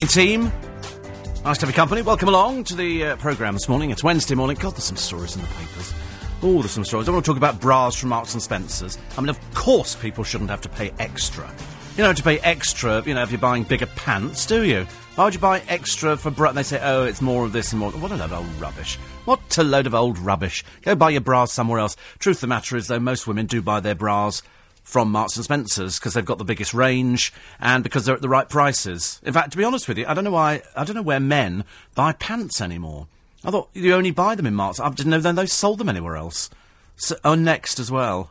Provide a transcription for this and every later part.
Team, nice to have your company. Welcome along to the uh, programme this morning. It's Wednesday morning. God, there's some stories in the papers. Oh, there's some stories. I want to talk about bras from Marks and Spencers. I mean, of course, people shouldn't have to pay extra. You don't have to pay extra, you know, if you're buying bigger pants, do you? Why would you buy extra for bra? And they say, oh, it's more of this and more. What a load of old rubbish. What a load of old rubbish. Go buy your bras somewhere else. Truth of the matter is, though, most women do buy their bras from Marks and Spencers because they've got the biggest range and because they're at the right prices. In fact, to be honest with you, I don't know why I don't know where men buy pants anymore. I thought you only buy them in Marks. I didn't know then they sold them anywhere else. So, oh, next as well.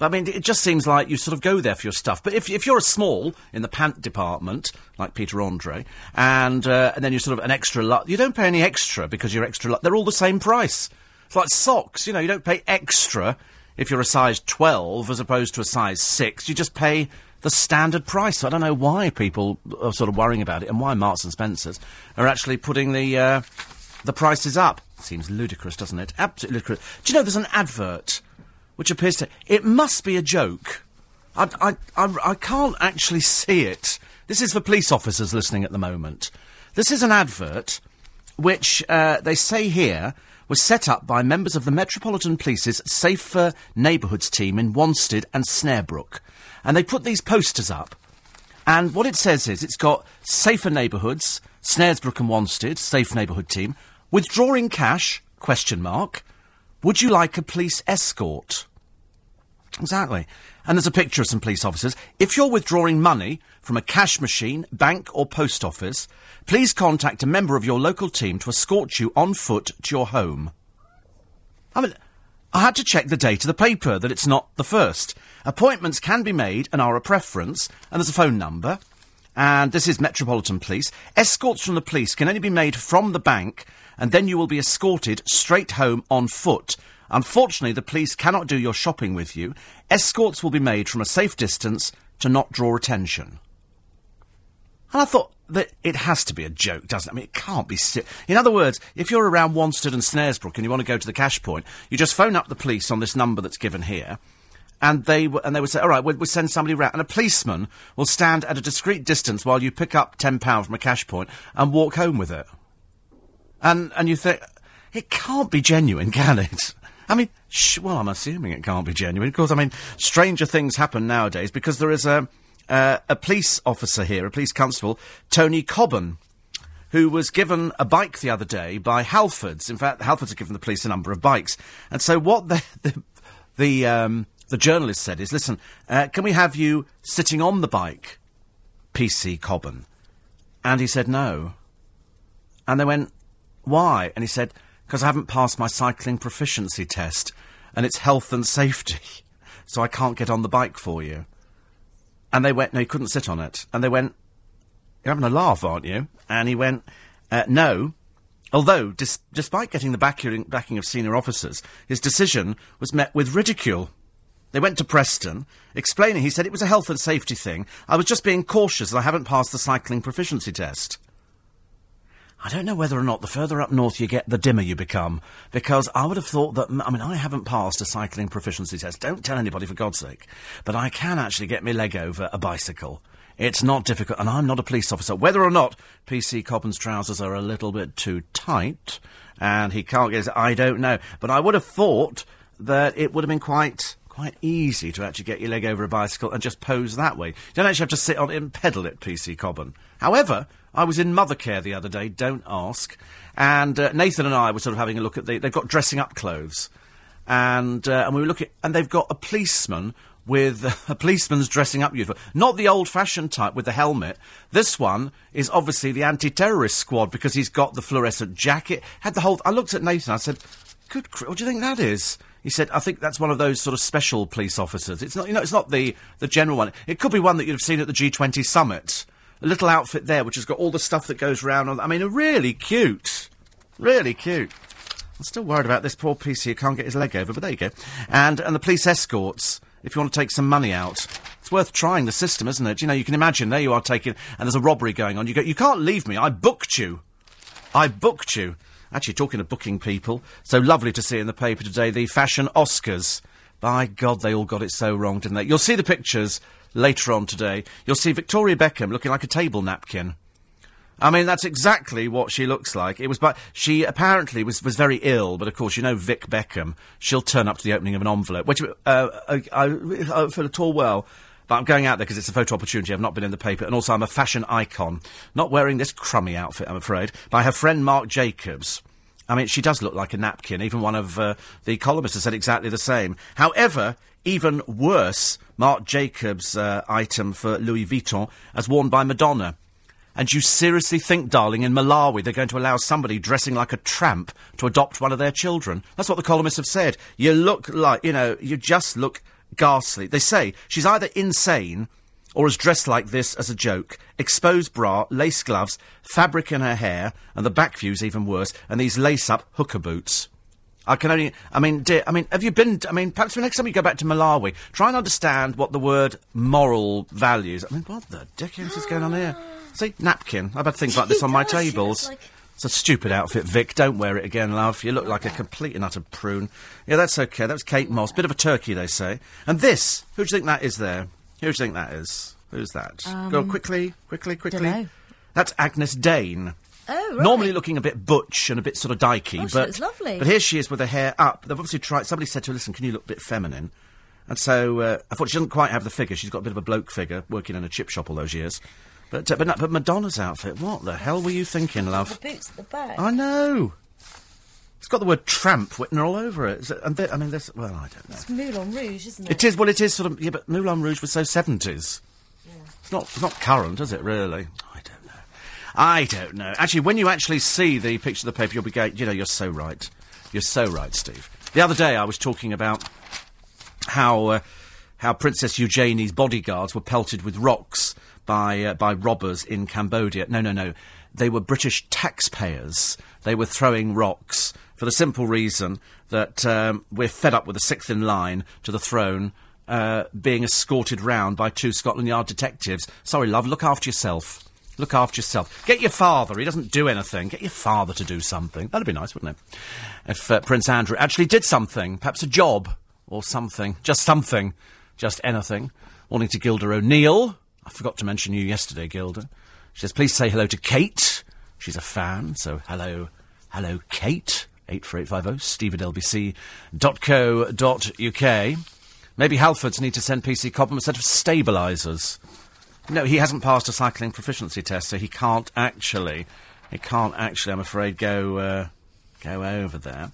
I mean, it just seems like you sort of go there for your stuff. But if, if you're a small in the pant department, like Peter Andre, and uh, and then you're sort of an extra lot, you don't pay any extra because you're extra. They're all the same price. It's like socks, you know. You don't pay extra if you're a size 12 as opposed to a size 6, you just pay the standard price. So I don't know why people are sort of worrying about it and why Marks and Spencers are actually putting the, uh, the prices up. Seems ludicrous, doesn't it? Absolutely ludicrous. Do you know there's an advert which appears to. It must be a joke. I, I, I, I can't actually see it. This is for police officers listening at the moment. This is an advert which uh, they say here was set up by members of the Metropolitan Police's Safer Neighbourhoods team in Wanstead and Snaresbrook. And they put these posters up. And what it says is it's got Safer Neighbourhoods, Snaresbrook and Wanstead, Safe Neighbourhood team, withdrawing cash, question mark. Would you like a police escort? Exactly. And there's a picture of some police officers. If you're withdrawing money from a cash machine, bank, or post office, please contact a member of your local team to escort you on foot to your home. I mean, I had to check the date of the paper that it's not the first. Appointments can be made and are a preference, and there's a phone number. And this is Metropolitan Police. Escorts from the police can only be made from the bank, and then you will be escorted straight home on foot. Unfortunately, the police cannot do your shopping with you. Escorts will be made from a safe distance to not draw attention. And I thought that it has to be a joke, doesn't it? I mean, it can't be. Si- In other words, if you're around Wanstead and Snaresbrook and you want to go to the cash point, you just phone up the police on this number that's given here, and they w- and they would say, "All right, we'll, we'll send somebody round," and a policeman will stand at a discreet distance while you pick up ten pound from a cash point and walk home with it. And and you think it can't be genuine, can it? I mean, sh- well, I'm assuming it can't be genuine. Of course, I mean, stranger things happen nowadays because there is a uh, a police officer here, a police constable, Tony Cobban, who was given a bike the other day by Halfords. In fact, Halfords have given the police a number of bikes. And so what the, the, the, um, the journalist said is, listen, uh, can we have you sitting on the bike, PC Cobban? And he said no. And they went, why? And he said, because I haven't passed my cycling proficiency test, and it's health and safety, so I can't get on the bike for you. And they went, no, he couldn't sit on it. And they went, you're having a laugh, aren't you? And he went, uh, no. Although, dis- despite getting the backing, backing of senior officers, his decision was met with ridicule. They went to Preston, explaining, he said it was a health and safety thing. I was just being cautious that I haven't passed the cycling proficiency test. I don't know whether or not the further up north you get, the dimmer you become. Because I would have thought that, I mean, I haven't passed a cycling proficiency test. Don't tell anybody, for God's sake. But I can actually get my leg over a bicycle. It's not difficult, and I'm not a police officer. Whether or not PC Cobban's trousers are a little bit too tight, and he can't get his, I don't know. But I would have thought that it would have been quite quite easy to actually get your leg over a bicycle and just pose that way. You don't actually have to sit on it and pedal it, PC Cobban. However, I was in Mothercare the other day, don't ask, and uh, Nathan and I were sort of having a look at the, they've got dressing up clothes, and uh, and we were looking, and they've got a policeman with a policeman's dressing up uniform, not the old-fashioned type with the helmet. This one is obviously the anti-terrorist squad because he's got the fluorescent jacket, had the whole. I looked at Nathan, I said, "Good, what do you think that is?" He said, "I think that's one of those sort of special police officers. It's not, you know, it's not the the general one. It could be one that you'd have seen at the G20 summit." A little outfit there which has got all the stuff that goes round. On, I mean, a really cute. Really cute. I'm still worried about this poor PC who can't get his leg over, but there you go. And, and the police escorts, if you want to take some money out. It's worth trying the system, isn't it? You know, you can imagine, there you are taking, and there's a robbery going on. You go, you can't leave me. I booked you. I booked you. Actually, talking of booking people, so lovely to see in the paper today the fashion Oscars. By God, they all got it so wrong, didn't they? You'll see the pictures later on today. You'll see Victoria Beckham looking like a table napkin. I mean, that's exactly what she looks like. It was, but she apparently was, was very ill. But of course, you know Vic Beckham. She'll turn up to the opening of an envelope, which uh, I, I, I feel at all well. But I'm going out there because it's a photo opportunity. I've not been in the paper, and also I'm a fashion icon. Not wearing this crummy outfit, I'm afraid. By her friend Marc Jacobs. I mean, she does look like a napkin. Even one of uh, the columnists has said exactly the same. However, even worse, Marc Jacobs' uh, item for Louis Vuitton, as worn by Madonna. And you seriously think, darling, in Malawi they're going to allow somebody dressing like a tramp to adopt one of their children? That's what the columnists have said. You look like, you know, you just look ghastly. They say she's either insane or is dressed like this as a joke. Exposed bra, lace gloves, fabric in her hair, and the back view's even worse, and these lace-up hooker boots. I can only, I mean, dear, I mean, have you been, I mean, perhaps the next time you go back to Malawi, try and understand what the word moral values, I mean, what the dickens is going on here? See, napkin. I've had things like this on my tables. Like... It's a stupid outfit, Vic. Don't wear it again, love. You look like a complete and utter prune. Yeah, that's okay. That was Kate Moss. Bit of a turkey, they say. And this, who do you think that is there? Who do you think that is? Who's that? Um, Go quickly, quickly, quickly. That's Agyness Deyn. Oh, right. Normally looking a bit butch and a bit sort of dykey, oh, but lovely. but here she is with her hair up. They've obviously tried. Somebody said to her, "Listen, can you look a bit feminine?" And so uh, I thought she doesn't quite have the figure. She's got a bit of a bloke figure, working in a chip shop all those years. But uh, but, but Madonna's outfit. What the hell were you thinking, love? The boots at the back. I know. It's got the word tramp written all over it. it and I mean, this. Well, I don't know. It's Moulin Rouge, isn't it? It is. Well, it is sort of. Yeah, but Moulin Rouge was so seventies. Yeah. It's not. It's not current, is it? Really? I don't know. Actually, when you actually see the picture of the paper, you'll be going. You know, you're so right. You're so right, Steve. The other day, I was talking about how uh, how Princess Eugenie's bodyguards were pelted with rocks by uh, by robbers in Cambodia. No, no, no. They were British taxpayers. They were throwing rocks for the simple reason that um, we're fed up with the sixth in line to the throne uh, being escorted round by two Scotland Yard detectives. Sorry, love, look after yourself. Look after yourself. Get your father. He doesn't do anything. Get your father to do something. That'd be nice, wouldn't it? If uh, Prince Andrew actually did something, perhaps a job or something, just something, just anything. Morning to Gilda O'Neill. I forgot to mention you yesterday, Gilda. She says, please say hello to Kate. She's a fan, so hello, hello, Kate. 84850, steve at lbc.co.uk. Maybe Halfords need to send PC Cobham a set of stabilisers. No, he hasn't passed a cycling proficiency test, so he can't actually, he can't actually, I'm afraid, go, uh, go over there.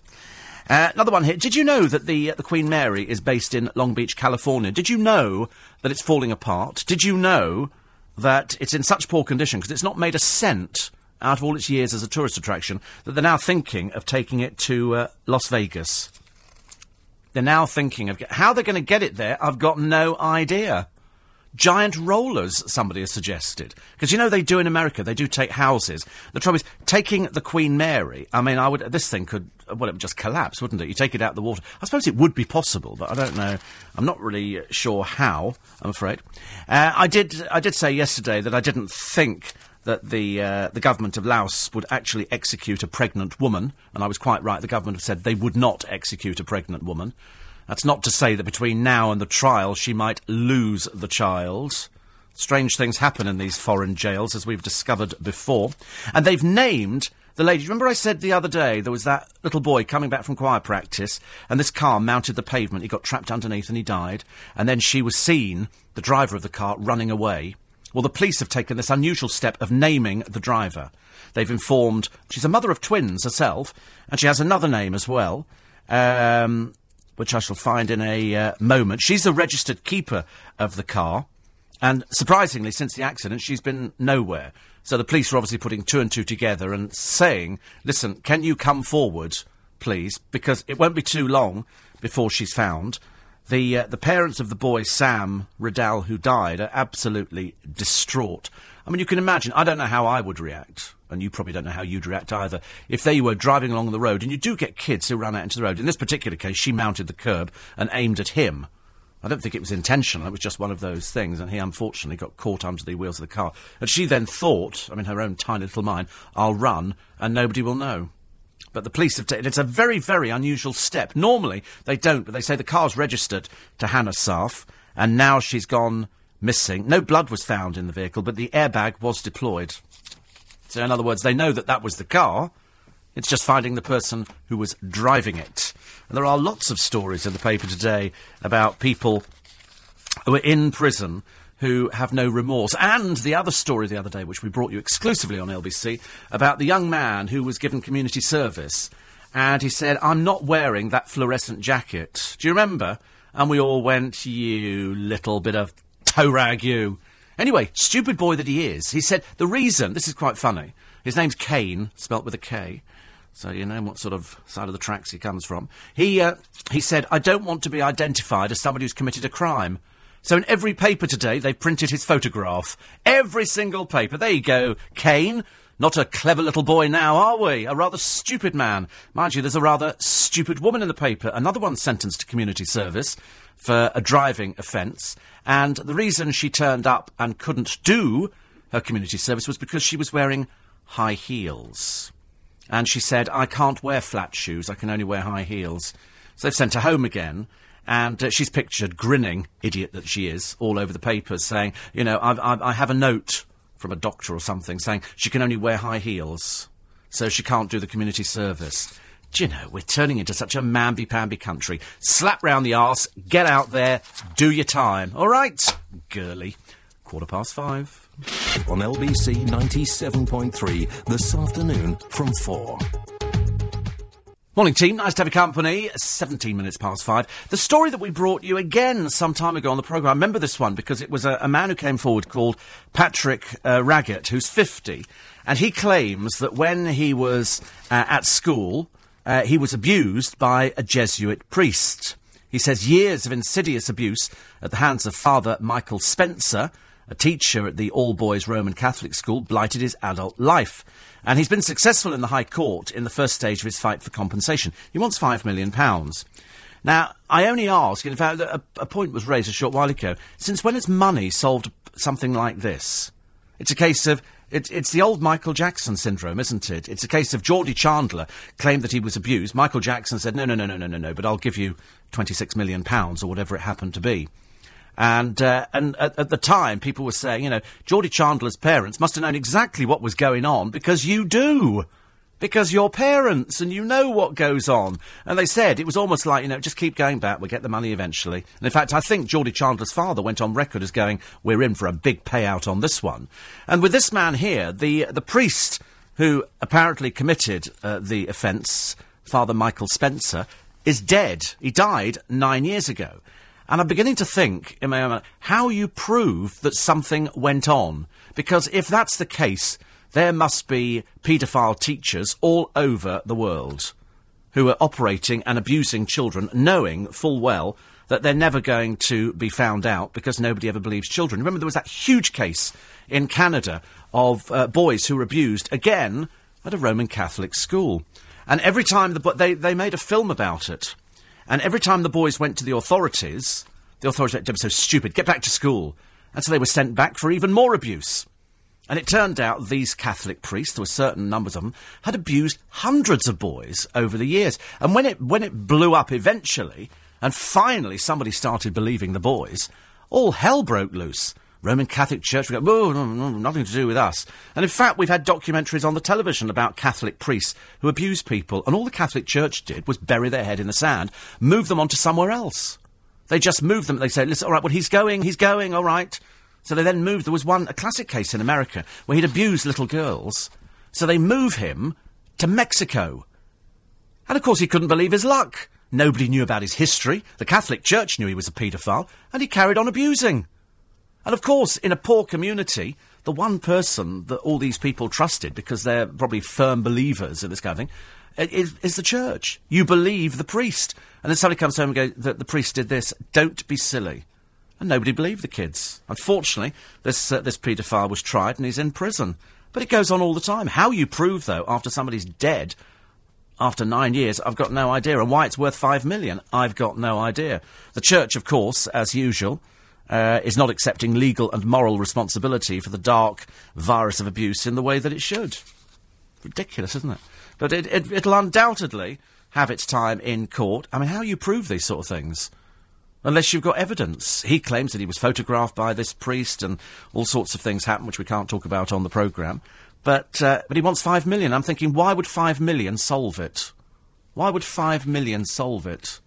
Uh, another one here. Did you know that the uh, the Queen Mary is based in Long Beach, California? Did you know that it's falling apart? Did you know that it's in such poor condition because it's not made a cent out of all its years as a tourist attraction that they're now thinking of taking it to uh, Las Vegas? They're now thinking of how they're going to get it there. I've got no idea giant rollers, somebody has suggested. Because you know they do in America, they do take houses. The trouble is, taking the Queen Mary, I mean, I would, this thing could, well, it would just collapse, wouldn't it? You take it out of the water. I suppose it would be possible, but I don't know. I'm not really sure how, I'm afraid. Uh, I did, I did say yesterday that I didn't think that the uh, the government of Laos would actually execute a pregnant woman, and I was quite right. The government have said they would not execute a pregnant woman. That's not to say that between now and the trial she might lose the child. Strange things happen in these foreign jails, as we've discovered before. And they've named the lady. Remember I said the other day there was that little boy coming back from choir practice, and this car mounted the pavement. He got trapped underneath and he died. And then she was seen, the driver of the car, running away. Well, the police have taken this unusual step of naming the driver. They've informed she's a mother of twins herself, and she has another name as well. Um, which I shall find in a uh, moment. She's the registered keeper of the car, and surprisingly, since the accident, she's been nowhere. So the police are obviously putting two and two together and saying, listen, can you come forward, please? Because it won't be too long before she's found. The, uh, the parents of the boy, Sam Riddell, who died, are absolutely distraught. I mean, you can imagine, I don't know how I would react and you probably don't know how you'd react either, if they were driving along the road, and you do get kids who run out into the road. In this particular case, she mounted the curb and aimed at him. I don't think it was intentional, it was just one of those things, and he unfortunately got caught under the wheels of the car. And she then thought, I mean, her own tiny little mind, I'll run and nobody will know. But the police have taken it's a very, very unusual step. Normally, they don't, but they say the car's registered to Hannah Sarf, and now she's gone missing. No blood was found in the vehicle, but the airbag was deployed. So, in other words, they know that that was the car. It's just finding the person who was driving it. And there are lots of stories in the paper today about people who are in prison who have no remorse. And the other story the other day, which we brought you exclusively on LBC, about the young man who was given community service. And he said, I'm not wearing that fluorescent jacket. Do you remember? And we all went, you little bit of toe rag, you. Anyway, stupid boy that he is, he said the reason, this is quite funny, his name's Kane, spelt with a K, so you know what sort of side of the tracks he comes from. He, uh, he said, I don't want to be identified as somebody who's committed a crime. So in every paper today, they've printed his photograph. Every single paper. There you go, Kane. Not a clever little boy now, are we? A rather stupid man. Mind you, there's a rather stupid woman in the paper. Another one sentenced to community service for a driving offence. And the reason she turned up and couldn't do her community service was because she was wearing high heels. And she said, I can't wear flat shoes, I can only wear high heels. So they've sent her home again. And uh, she's pictured grinning, idiot that she is, all over the papers, saying, you know, I've, I've, I have a note from a doctor or something saying she can only wear high heels, so she can't do the community service. Do you know, we're turning into such a mamby-pamby country. Slap round the arse, get out there, do your time. All right, girly. Quarter past five. On LBC 97.3 this afternoon from 4. Morning, team. Nice to have your company. 17 minutes past five. The story that we brought you again some time ago on the programme. I remember this one because it was a, a man who came forward called Patrick uh, Raggett, who's 50. And he claims that when he was uh, at school, uh, he was abused by a Jesuit priest. He says years of insidious abuse at the hands of Father Michael Spencer, a teacher at the all boys Roman Catholic school, blighted his adult life. And he's been successful in the High Court in the first stage of his fight for compensation. He wants £5 million. Now, I only ask, in fact, a, a point was raised a short while ago, since when has money solved something like this? It's a case of it, it's the old Michael Jackson syndrome, isn't it? It's a case of Jordie Chandler claimed that he was abused. Michael Jackson said, no, no, no, no, no, no, no, but I'll give you £26 million or whatever it happened to be. And, uh, and at, at, the time, people were saying, you know, Jordie Chandler's parents must have known exactly what was going on because you do. Because you're parents and you know what goes on. And they said it was almost like, you know, just keep going back, we'll get the money eventually. And in fact, I think Jordie Chandler's father went on record as going, we're in for a big payout on this one. And with this man here, the, the priest who apparently committed uh, the offence, Father Michael Spencer, is dead. He died nine years ago. And I'm beginning to think, in my own, how you prove that something went on. Because if that's the case, there must be paedophile teachers all over the world who are operating and abusing children, knowing full well that they're never going to be found out because nobody ever believes children. Remember, there was that huge case in Canada of uh, boys who were abused, again, at a Roman Catholic school. And every time the, they, they made a film about it. And every time the boys went to the authorities, the authorities "Don't so stupid. Get back to school." And so they were sent back for even more abuse. And it turned out these Catholic priests, there were certain numbers of them, had abused hundreds of boys over the years. And when it when it blew up eventually, and finally somebody started believing the boys, all hell broke loose. Roman Catholic Church, we go, oh, no, no, nothing to do with us. And in fact, we've had documentaries on the television about Catholic priests who abuse people, and all the Catholic Church did was bury their head in the sand, move them on to somewhere else. They just moved them. They said, listen, all right, well, he's going, he's going, all right. So they then moved. There was one, a classic case in America, where he'd abused little girls. So they move him to Mexico. And of course, he couldn't believe his luck. Nobody knew about his history. The Catholic Church knew he was a paedophile, and he carried on abusing. And of course, in a poor community, the one person that all these people trusted, because they're probably firm believers in this kind of thing, is, is the church. You believe the priest. And then somebody comes home and goes, the, the priest did this. Don't be silly. And nobody believed the kids. Unfortunately, this, uh, this paedophile was tried and he's in prison. But it goes on all the time. How you prove, though, after somebody's dead, after nine years, I've got no idea. And why it's worth five million, I've got no idea. The church, of course, as usual, uh, is not accepting legal and moral responsibility for the dark virus of abuse in the way that it should. Ridiculous, isn't it? But it, it, it'll undoubtedly have its time in court. I mean, how you prove these sort of things? Unless you've got evidence. He claims that he was photographed by this priest and all sorts of things happen, which we can't talk about on the programme. But, uh, but he wants five million. I'm thinking, why would five million solve it? Why would five million solve it?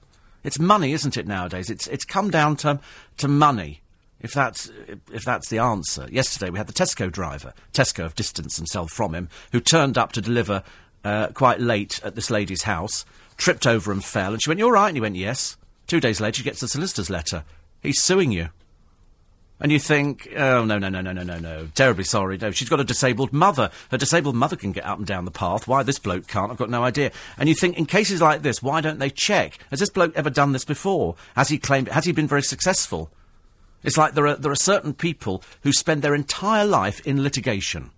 It's money, isn't it, nowadays? It's, it's come down to, to money. If that's, if that's the answer. Yesterday we had the Tesco driver. Tesco have distanced themselves from him, who turned up to deliver uh, quite late at this lady's house, tripped over and fell, and she went, You all right? And he went, Yes. Two days later, she gets the solicitor's letter. He's suing you. And you think, oh, no, no, no, no, no, no, no. Terribly sorry. No, she's got a disabled mother. Her disabled mother can get up and down the path. Why this bloke can't, I've got no idea. And you think, in cases like this, why don't they check? Has this bloke ever done this before? Has he claimed, has he been very successful? It's like there are, there are certain people who spend their entire life in litigation.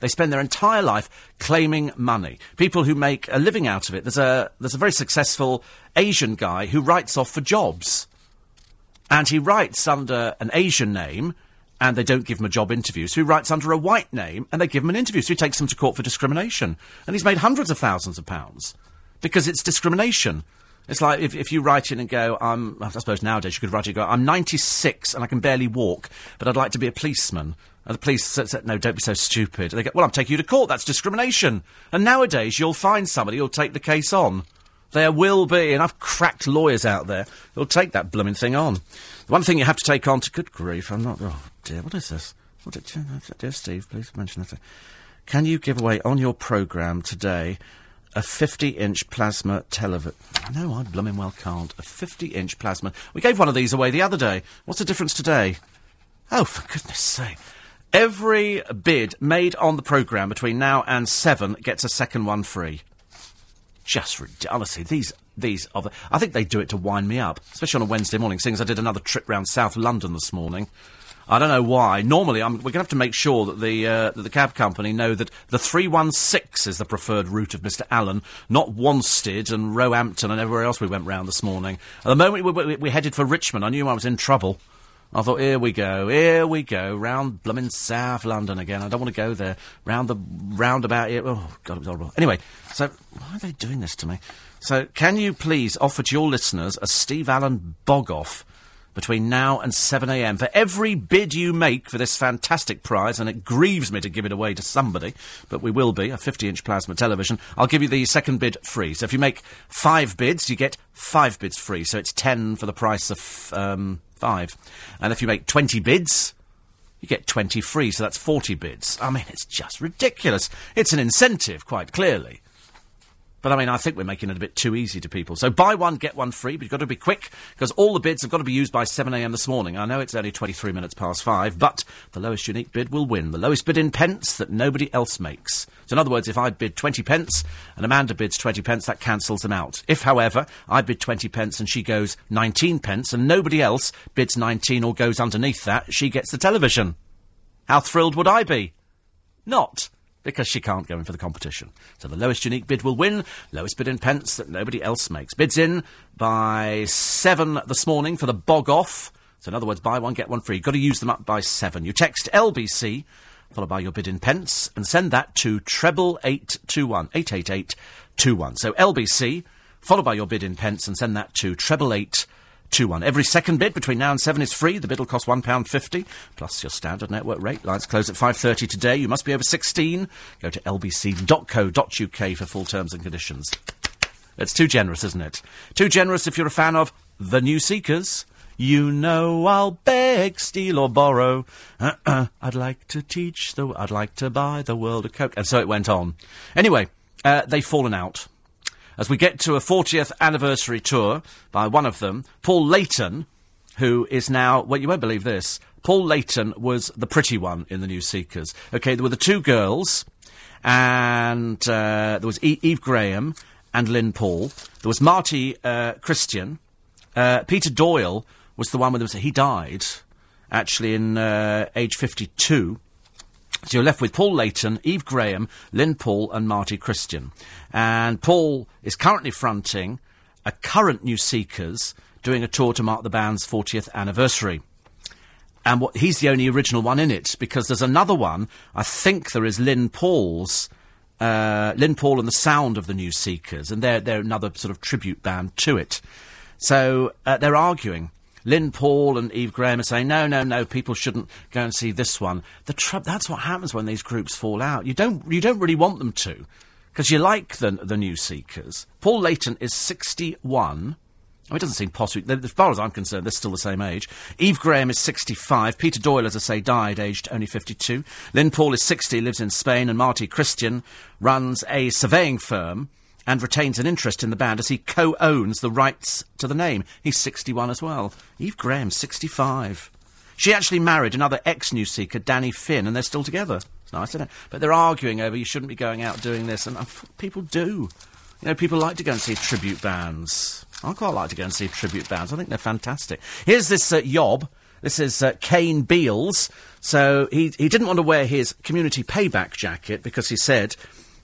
They spend their entire life claiming money. People who make a living out of it. There's a, there's a very successful Asian guy who writes off for jobs and he writes under an Asian name, and they don't give him a job interview. So he writes under a white name, and they give him an interview. So he takes them to court for discrimination. And he's made hundreds of thousands of pounds because it's discrimination. It's like if, if you write in and go, I'm, I suppose nowadays you could write and go, I'm 96 and I can barely walk, but I'd like to be a policeman. And the police said, no, don't be so stupid. And they go, well, I'm taking you to court. That's discrimination. And nowadays you'll find somebody who'll take the case on. There will be enough cracked lawyers out there who'll take that blooming thing on. The one thing you have to take on to good grief, I'm not. Oh dear, what is this? What did, dear Steve, please mention that. Can you give away on your programme today a 50-inch plasma television? No, I blooming well can't. A 50-inch plasma. We gave one of these away the other day. What's the difference today? Oh, for goodness sake. Every bid made on the programme between now and seven gets a second one free just ridiculous. These these are the, I think they do it to wind me up, especially on a Wednesday morning. Seeing as I did another trip round South London this morning. I don't know why. Normally, I'm, we're going to have to make sure that the uh, that the cab company know that the 316 is the preferred route of Mr. Allen, not Wanstead and Roehampton and everywhere else we went round this morning. At the moment we, we, we headed for Richmond, I knew I was in trouble. I thought, here we go, here we go, round blooming South London again. I don't want to go there. Round the roundabout here. Oh, God, it was horrible. Anyway, so why are they doing this to me? So, can you please offer to your listeners a Steve Allen bog off between now and 7am for every bid you make for this fantastic prize, and it grieves me to give it away to somebody, but we will be, a 50 inch plasma television. I'll give you the second bid free. So if you make five bids, you get five bids free. So it's 10 for the price of, um, five. And if you make 20 bids, you get 20 free, so that's 40 bids. I mean, it's just ridiculous. It's an incentive, quite clearly. But I mean, I think we're making it a bit too easy to people. So buy one, get one free, but you've got to be quick, because all the bids have got to be used by 7am this morning. I know it's only 23 minutes past five, but the lowest unique bid will win. The lowest bid in pence that nobody else makes. So in other words, if I bid 20 pence and Amanda bids 20 pence, that cancels them out. If, however, I bid 20 pence and she goes 19 pence and nobody else bids 19 or goes underneath that, she gets the television. How thrilled would I be? Not because she can't go in for the competition. So the lowest unique bid will win, lowest bid in pence that nobody else makes. Bids in by seven this morning for the bog off. So in other words, buy one, get one free. You've got to use them up by seven. You text LBC, followed by your bid in pence, and send that to treble eight two one, eight eight eight two one. So LBC, followed by your bid in pence, and send that to treble eight 2 1. Every second bid between now and 7 is free. The bid will cost £1.50, plus your standard network rate. Lines close at 5.30 today. You must be over 16. Go to lbc.co.uk for full terms and conditions. It's too generous, isn't it? Too generous if you're a fan of The New Seekers. You know I'll beg, steal or borrow. Uh-uh. I'd like to teach the... I'd like to buy the world a Coke. And so it went on. Anyway, uh, they've fallen out as we get to a 40th anniversary tour by one of them, Paul Layton, who is now, well, you won't believe this, Paul Layton was the pretty one in the New Seekers. Okay, there were the two girls, and uh, there was e- Eve Graham and Lyn Paul. There was Marty uh, Christian. Uh, Peter Doyle was the one with them. He died, actually, in uh, age 52. So you're left with Paul Layton, Eve Graham, Lyn Paul, and Marty Christian. And Paul is currently fronting a current New Seekers doing a tour to mark the band's 40th anniversary. And what, he's the only original one in it because there's another one. I think there is Lyn Paul's, uh, Lyn Paul and the Sound of the New Seekers, and they're they're another sort of tribute band to it. So uh, they're arguing Lyn Paul and Eve Graham are saying, no, no, no, people shouldn't go and see this one. The tr- that's what happens when these groups fall out. You don't, you don't really want them to, because you like the, the New Seekers. Paul Layton is 61. Oh, it doesn't seem possible. As far as I'm concerned, they're still the same age. Eve Graham is 65. Peter Doyle, as I say, died aged only 52. Lyn Paul is 60, lives in Spain. And Marty Christian runs a surveying firm and retains an interest in the band as he co-owns the rights to the name. He's 61 as well. Eve Graham, 65. She actually married another ex-New Seeker, Danny Finn, and they're still together. It's nice, isn't it? But they're arguing over you shouldn't be going out doing this, and uh, people do. You know, people like to go and see tribute bands. I quite like to go and see tribute bands. I think they're fantastic. Here's this uh, yob. This is uh, Kane Beals. So he, he didn't want to wear his community payback jacket because he said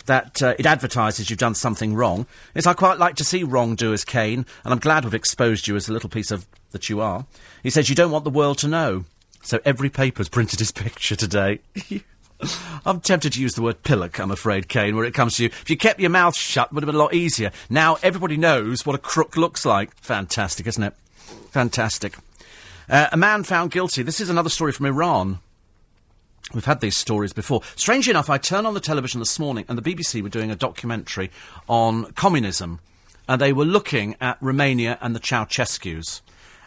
that uh, it advertises you've done something wrong. Yes, I quite like to see wrongdoers, Kane, and I'm glad we've exposed you as a little piece of that you are. He says you don't want the world to know. So every paper's printed his picture today. I'm tempted to use the word pillock, I'm afraid, Kane, where it comes to you. If you kept your mouth shut, it would have been a lot easier. Now everybody knows what a crook looks like. Fantastic, isn't it? Fantastic. Uh, a man found guilty. This is another story from Iran. We've had these stories before. Strangely enough, I turned on the television this morning and the BBC were doing a documentary on communism. And they were looking at Romania and the Ceausescus.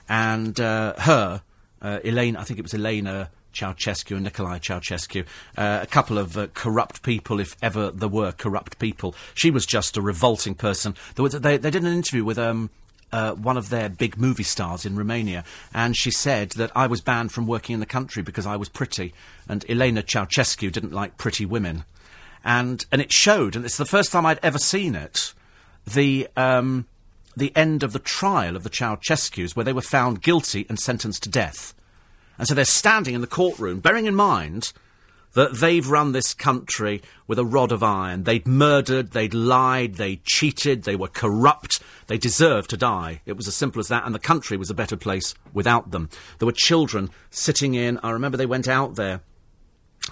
And uh, her, uh, Elaine, I think it was Elena Ceausescu and Nicolae Ceausescu, uh, a couple of uh, corrupt people, if ever there were corrupt people. She was just a revolting person. Was, they, they, did an interview with um, uh, one of their big movie stars in Romania, and she said that I was banned from working in the country because I was pretty, and Elena Ceausescu didn't like pretty women, and and it showed, and it's the first time I'd ever seen it. The um, the end of the trial of the Ceausescus, where they were found guilty and sentenced to death, and so they're standing in the courtroom, bearing in mind that they've run this country with a rod of iron. They'd murdered, they'd lied, they'd cheated, they were corrupt, they deserved to die. It was as simple as that, and the country was a better place without them. There were children sitting in, I remember they went out there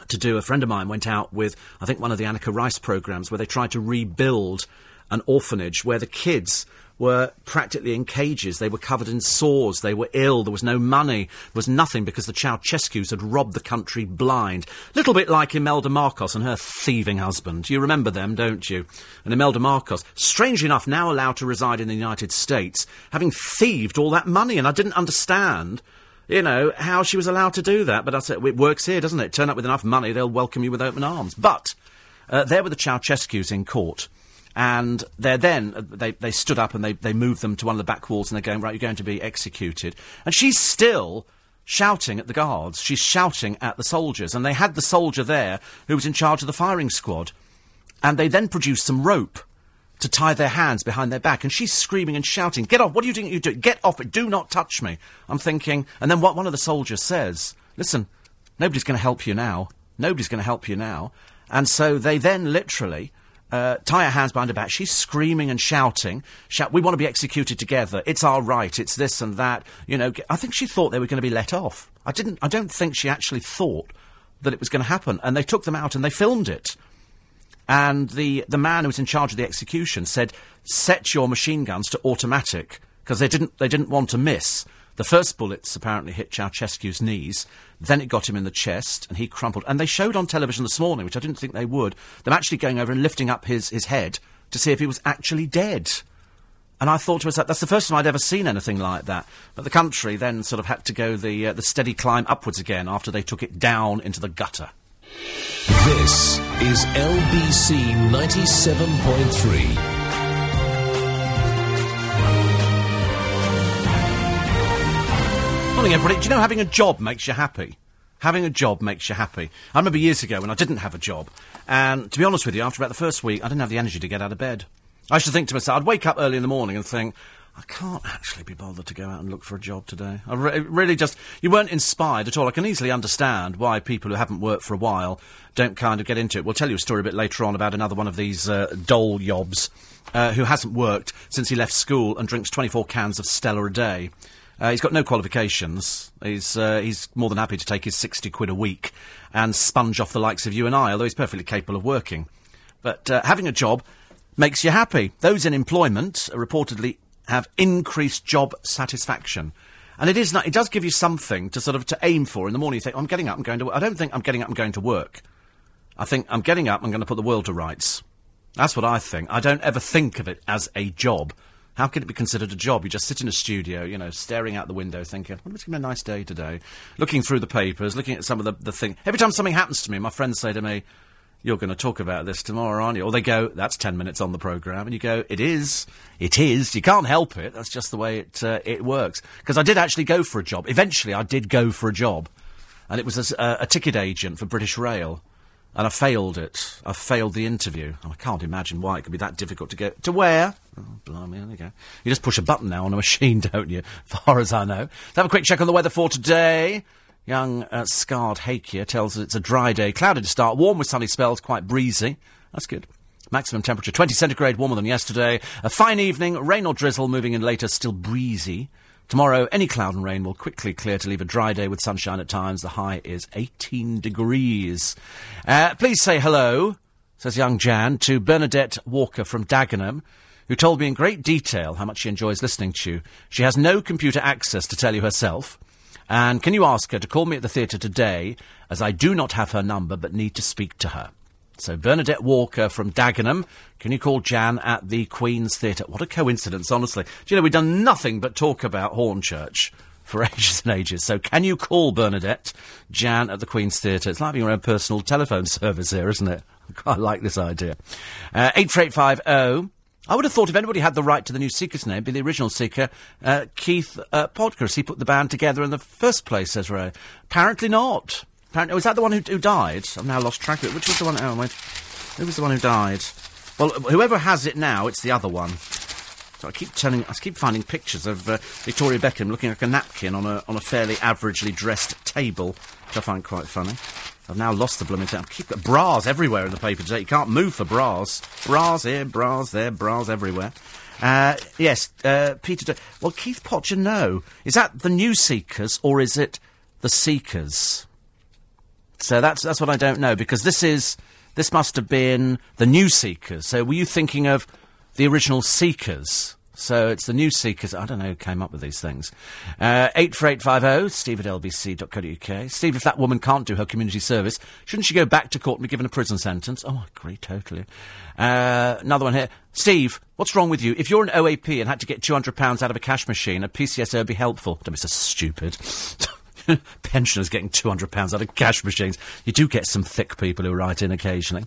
to do, a friend of mine went out with, I think, one of the Anneka Rice programs where they tried to rebuild an orphanage where the kids were practically in cages. They were covered in sores. They were ill. There was no money. There was nothing because the Ceausescus had robbed the country blind. Little bit like Imelda Marcos and her thieving husband. You remember them, don't you? And Imelda Marcos, strangely enough, now allowed to reside in the United States, having thieved all that money. And I didn't understand you know, how she was allowed to do that. But I said, it works here, doesn't it? Turn up with enough money, they'll welcome you with open arms. But uh, there were the Ceausescus in court. And they're then, uh, they, they stood up and they, they moved them to one of the back walls and they're going, right, you're going to be executed. And she's still shouting at the guards. She's shouting at the soldiers. And they had the soldier there who was in charge of the firing squad. And they then produced some rope to tie their hands behind their back. And she's screaming and shouting, Get off! What are you doing? You do? Get off it! Do not touch me! I'm thinking. And then what one of the soldiers says, Listen, nobody's going to help you now. Nobody's going to help you now. And so they then literally uh, tie her hands behind her back. She's screaming and shouting. Shout, we want to be executed together. It's our right. It's this and that. You know, I think she thought they were going to be let off. I didn't. I don't think she actually thought that it was going to happen. And they took them out and they filmed it. And the the man who was in charge of the execution said, "Set your machine guns to automatic." Because they didn't, they didn't want to miss. The first bullets apparently hit Ceausescu's knees. Then it got him in the chest, and he crumpled. And they showed on television this morning, which I didn't think they would, them actually going over and lifting up his, his head to see if he was actually dead. And I thought to myself, that's the first time I'd ever seen anything like that. But the country then sort of had to go the, uh, the steady climb upwards again after they took it down into the gutter. This is LBC 97.3. Morning, everybody. Do you know having a job makes you happy? Having a job makes you happy. I remember years ago when I didn't have a job, and to be honest with you, after about the first week, I didn't have the energy to get out of bed. I should think to myself, I'd wake up early in the morning and think, I can't actually be bothered to go out and look for a job today. I re- really just, you weren't inspired at all. I can easily understand why people who haven't worked for a while don't kind of get into it. We'll tell you a story a bit later on about another one of these uh, yobs uh, who hasn't worked since he left school and drinks 24 cans of Stella a day. Uh, he's got no qualifications. He's, uh, he's more than happy to take his 60 quid a week and sponge off the likes of you and I, although he's perfectly capable of working. But uh, having a job makes you happy. Those in employment reportedly have increased job satisfaction. And it is. Not, it does give you something to sort of to aim for in the morning. You think, I'm getting up. I'm going to. I don't think I'm getting up. I'm going to work. I think I'm getting up. I'm going to put the world to rights. That's what I think. I don't ever think of it as a job. How can it be considered a job? You just sit in a studio, you know, staring out the window, thinking, "Well, it's going to be a nice day today." Looking through the papers, looking at some of the the thing. Every time something happens to me, my friends say to me, "You're going to talk about this tomorrow, aren't you?" Or they go, "That's ten minutes on the program," and you go, "It is, it is. You can't help it. That's just the way it uh, it works." Because I did actually go for a job. Eventually, I did go for a job, and it was as a, a ticket agent for British Rail and I failed it. I failed the interview. I can't imagine why it could be that difficult to get to where. Oh, blimey, there you go. You just push a button now on a machine, don't you? Far as I know. Let's have a quick check on the weather for today. Young uh, scarred Hakea tells us it's a dry day, cloudy to start, warm with sunny spells, quite breezy. That's good. Maximum temperature 20 centigrade, warmer than yesterday. A fine evening, rain or drizzle, moving in later, still breezy. Tomorrow, any cloud and rain will quickly clear to leave a dry day with sunshine at times. The high is 18 degrees. Uh, please say hello, says young Jan, to Bernadette Walker from Dagenham, who told me in great detail how much she enjoys listening to you. She has no computer access to tell you herself. And can you ask her to call me at the theatre today, as I do not have her number but need to speak to her? So Bernadette Walker from Dagenham, can you call Jan at the Queen's Theatre? What a coincidence, honestly. Do you know, we've done nothing but talk about Hornchurch for ages and ages. So can you call Bernadette, Jan at the Queen's Theatre? It's like having your own personal telephone service here, isn't it? I quite like this idea. Uh, 84850. I would have thought if anybody had the right to the new Seeker's name, be the original Seeker, uh, Keith uh. He put the band together in the first place, says Ray. Apparently not. Apparently, was that the one who, who died? I've now lost track of it. Which was the one? Oh. Who was the one who died? Well, whoever has it now, it's the other one. So I keep telling, I keep finding pictures of uh, Victoria Beckham looking like a napkin on a on a fairly averagely dressed table, which I find quite funny. I've now lost the blooming thing. I keep bras everywhere in the paper today. You can't move for bras. Bras here, bras there, bras everywhere. Uh, yes, uh, Peter. D- well, Keith Potger, no. Is that the New Seekers or is it the Seekers? So that's that's what I don't know because this is this must have been the New Seekers. So were you thinking of the original Seekers? So it's the new Seekers. I don't know who came up with these things. Uh, 84850, steve at lbc.co.uk. Steve, if that woman can't do her community service, shouldn't she go back to court and be given a prison sentence? Oh, I agree totally. Uh, another one here. Steve, what's wrong with you? If you're an OAP and had to get £200 out of a cash machine, a PCSO would be helpful. Don't be so stupid. pensioners getting £200 out of cash machines. You do get some thick people who write in occasionally.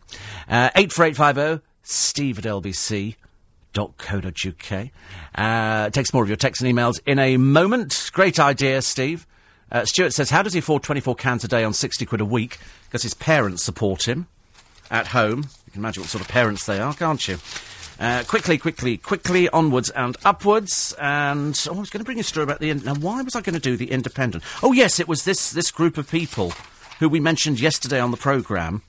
Uh, 84850, steve at lbc lbc.co.uk. Uh, takes more of your texts and emails in a moment. Great idea, Steve. Uh, Stuart says, how does he afford 24 cans a day on 60 quid a week? Because his parents support him at home. You can imagine what sort of parents they are, can't you? Uh, quickly, quickly, quickly, onwards and upwards. And oh, I was going to bring a story about the. Now, why was I going to do the Independent? Oh, yes, it was this this group of people who we mentioned yesterday on the programme.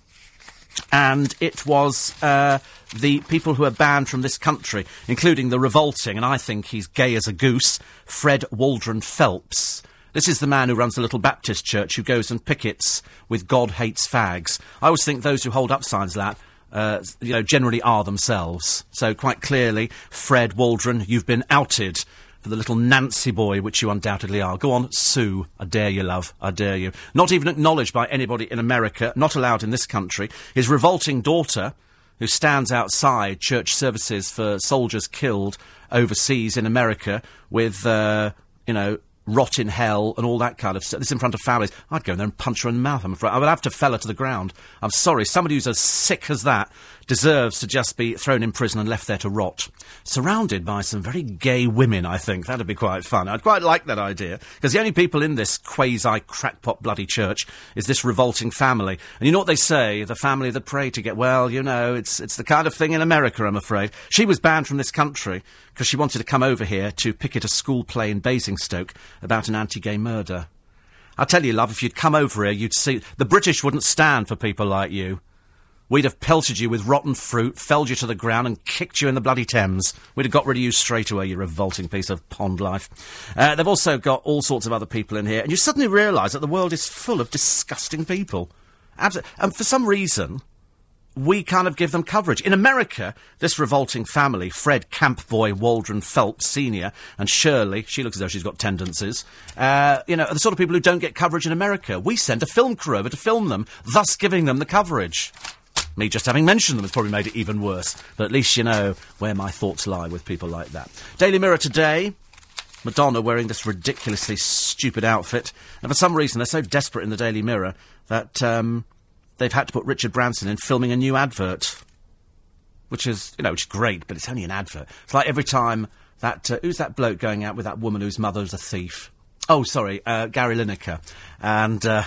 And it was uh, the people who are banned from this country, including the revolting, and I think he's gay as a goose, Fred Waldron Phelps. This is the man who runs the little Baptist church who goes and pickets with God hates fags. I always think those who hold up signs like that uh, you know, generally are themselves. So quite clearly, Fred Waldron, you've been outed for the little Nancy boy, which you undoubtedly are. Go on, sue. I dare you, love. I dare you. Not even acknowledged by anybody in America, not allowed in this country. His revolting daughter, who stands outside church services for soldiers killed overseas in America with, uh, you know, rot in hell and all that kind of stuff. This in front of families. I'd go in there and punch her in the mouth, I'm afraid. I would have to fell her to the ground. I'm sorry. Somebody who's as sick as that deserves to just be thrown in prison and left there to rot. Surrounded by some very gay women, I think. That'd be quite fun. I'd quite like that idea. Because the only people in this quasi crackpot bloody church is this revolting family. And you know what they say? The family that pray to get well, you know, it's, it's the kind of thing in America, I'm afraid. She was banned from this country because she wanted to come over here to picket a school play in Basingstoke about an anti-gay murder. I tell you, love, if you'd come over here, you'd see the British wouldn't stand for people like you. We'd have pelted you with rotten fruit, felled you to the ground, and kicked you in the bloody Thames. We'd have got rid of you straight away, you revolting piece of pond life. Uh, they've also got all sorts of other people in here, and you suddenly realise that the world is full of disgusting people. And for some reason, we kind of give them coverage. In America, this revolting family, Fred Campboy Waldron Phelps Sr. and Shirley, she looks as though she's got tendencies, uh, you know, are the sort of people who don't get coverage in America. We send a film crew over to film them, thus giving them the coverage. Me just having mentioned them has probably made it even worse, but at least you know where my thoughts lie with people like that. Daily Mirror today. Madonna wearing this ridiculously stupid outfit. And for some reason, they're so desperate in the Daily Mirror that um, they've had to put Richard Branson in filming a new advert. Which is, you know, which is great, but it's only an advert. It's like every time that. Uh, who's that bloke going out with that woman whose mother's a thief? Oh, sorry, uh, Gary Lineker. And. Uh,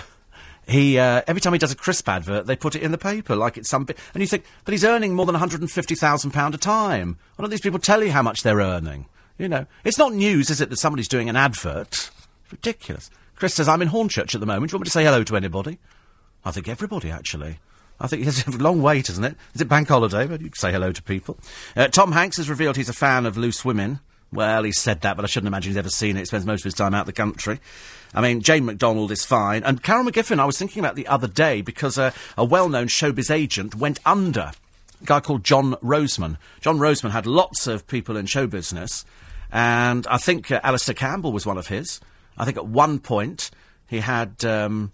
he uh, every time he does a crisp advert, they put it in the paper like it's some and you think, but he's earning more than one hundred and fifty thousand pound a time. Why don't these people tell you how much they're earning? You know, it's not news, is it, that somebody's doing an advert? It's ridiculous. Chris says, I'm in Hornchurch at the moment. Do you want me to say hello to anybody? I think everybody, actually. I think it's a long wait, isn't it? Is it bank holiday? But you can say hello to people. Uh, Tom Hanks has revealed he's a fan of loose women. Well, he said that, but I shouldn't imagine he's ever seen it. He spends most of his time out the country. I mean, Jane McDonald is fine. And Carol McGiffin, I was thinking about the other day because uh, a well known showbiz agent went under. A guy called John Roseman. John Roseman had lots of people in show business, and I think uh, Alistair Campbell was one of his. I think at one point he had um,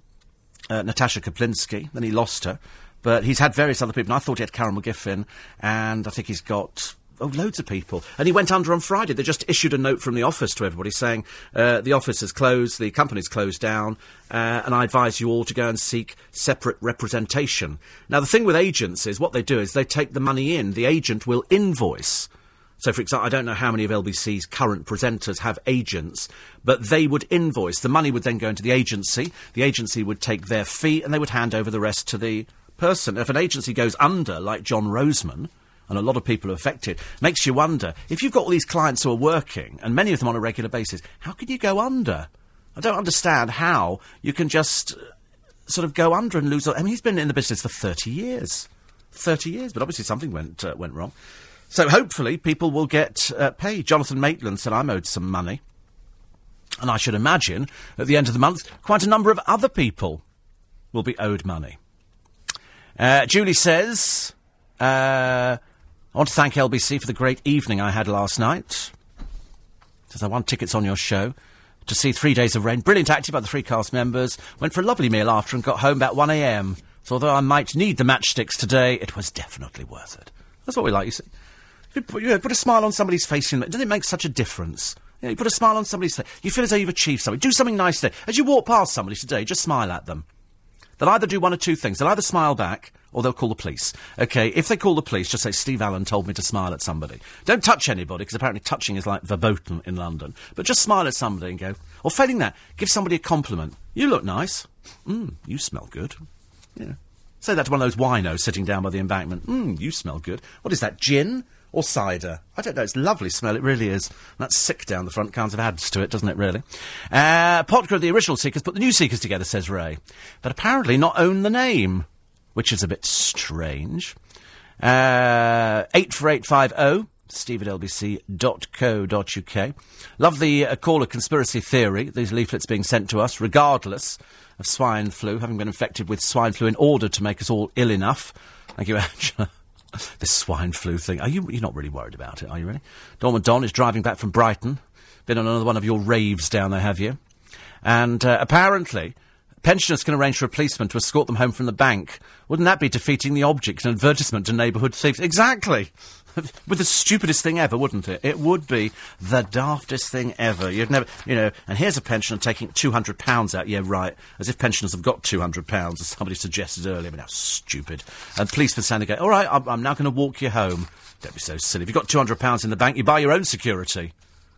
uh, Natasha Kaplinsky, then he lost her. But he's had various other people. And I thought he had Carol McGiffin, and I think he's got oh, loads of people. And he went under on Friday. They just issued a note from the office to everybody saying uh, the office is closed, the company's closed down, uh, and I advise you all to go and seek separate representation. Now, the thing with agents is what they do is they take the money in. The agent will invoice. So, for example, I don't know how many of LBC's current presenters have agents, but they would invoice. The money would then go into the agency. The agency would take their fee, and they would hand over the rest to the person. If an agency goes under, like John Roseman, and a lot of people are affected, makes you wonder if you've got all these clients who are working, and many of them on a regular basis, how can you go under? I don't understand how you can just uh, sort of go under and lose. I mean, he's been in the business for 30 years. 30 years, but obviously something went, uh, went wrong. So hopefully people will get uh, paid. Jonathan Maitland said I'm owed some money. And I should imagine at the end of the month, quite a number of other people will be owed money. Uh, Julie says, uh, I want to thank LBC for the great evening I had last night. Says I won tickets on your show to see Three Days of Rain. Brilliant acting by the three cast members. Went for a lovely meal after and got home about 1am. So although I might need the matchsticks today, it was definitely worth it. That's what we like, you see. You put, you know, put a smile on somebody's face. Doesn't it make such a difference? You, know, you put a smile on somebody's face. You feel as though you've achieved something. Do something nice today. As you walk past somebody today, just smile at them. They'll either do one or two things. They'll either smile back or they'll call the police. Okay, if they call the police, just say, Steve Allen told me to smile at somebody. Don't touch anybody, because apparently touching is like verboten in London. But just smile at somebody and go, or failing that, give somebody a compliment. You look nice. Mmm, you smell good. Yeah. Say that to one of those winos sitting down by the embankment. Mmm, you smell good. What is that, gin? Or cider. I don't know. It's lovely smell. It really is. That sick down the front kind of adds to it, doesn't it? Really. Uh, Potger the original Seekers put the new Seekers together, says Ray, but apparently not own the name, which is a bit strange. Uh, eight four eight five zero. Steve at lbc.co.uk. Love the uh, caller conspiracy theory, these leaflets being sent to us, regardless of swine flu, having been infected with swine flu in order to make us all ill enough. Thank you, Angela. This swine flu thing. Are you? You're not really worried about it, are you? Really? Don Don is driving back from Brighton. Been on another one of your raves down there, have you? And uh, apparently, pensioners can arrange for a policeman to escort them home from the bank. Wouldn't that be defeating the object an advertisement to neighbourhood thieves? Exactly. with the stupidest thing ever, wouldn't it? It would be the daftest thing ever. You'd never, you know, and here's a pensioner taking £200 out. Yeah, right. As if pensioners have got £200, as somebody suggested earlier. I mean, how stupid. And policemen standing going, all right, I'm, I'm now going to walk you home. Don't be so silly. If you've got £200 in the bank, you buy your own security.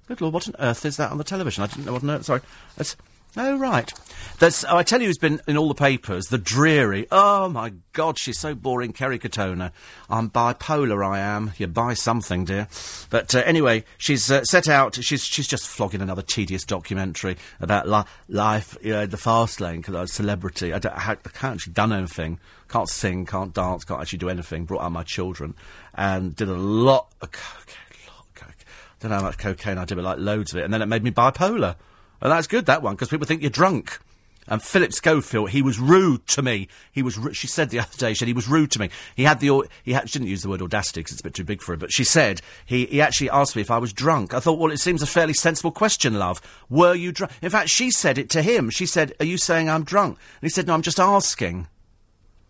Good Lord, what on earth is that on the television? I didn't know what on earth. Sorry. That's, Oh, right. There's, oh, I tell you who's been in all the papers, the dreary. Oh, my God, she's so boring, Kerry Katona. I'm bipolar, I am. You buy something, dear. But uh, anyway, she's uh, set out, she's, she's just flogging another tedious documentary about li- life, you know, the fast lane, because I was a celebrity. I, don't, I, I can't actually done anything. Can't sing, can't dance, can't actually do anything. Brought out my children and did a lot of cocaine. Lot of cocaine. Don't know how much cocaine I did, but like loads of it. And then it made me bipolar. And that's good, that one, because people think you're drunk. And Philip Schofield, he was rude to me. He was. Ru- she said the other day, she said he was rude to me. He had the. He she didn't use the word audacity because it's a bit too big for him. But she said he, he actually asked me if I was drunk. I thought, well, it seems a fairly sensible question, love. Were you drunk? In fact, she said it to him. She said, "Are you saying I'm drunk?" And he said, "No, I'm just asking."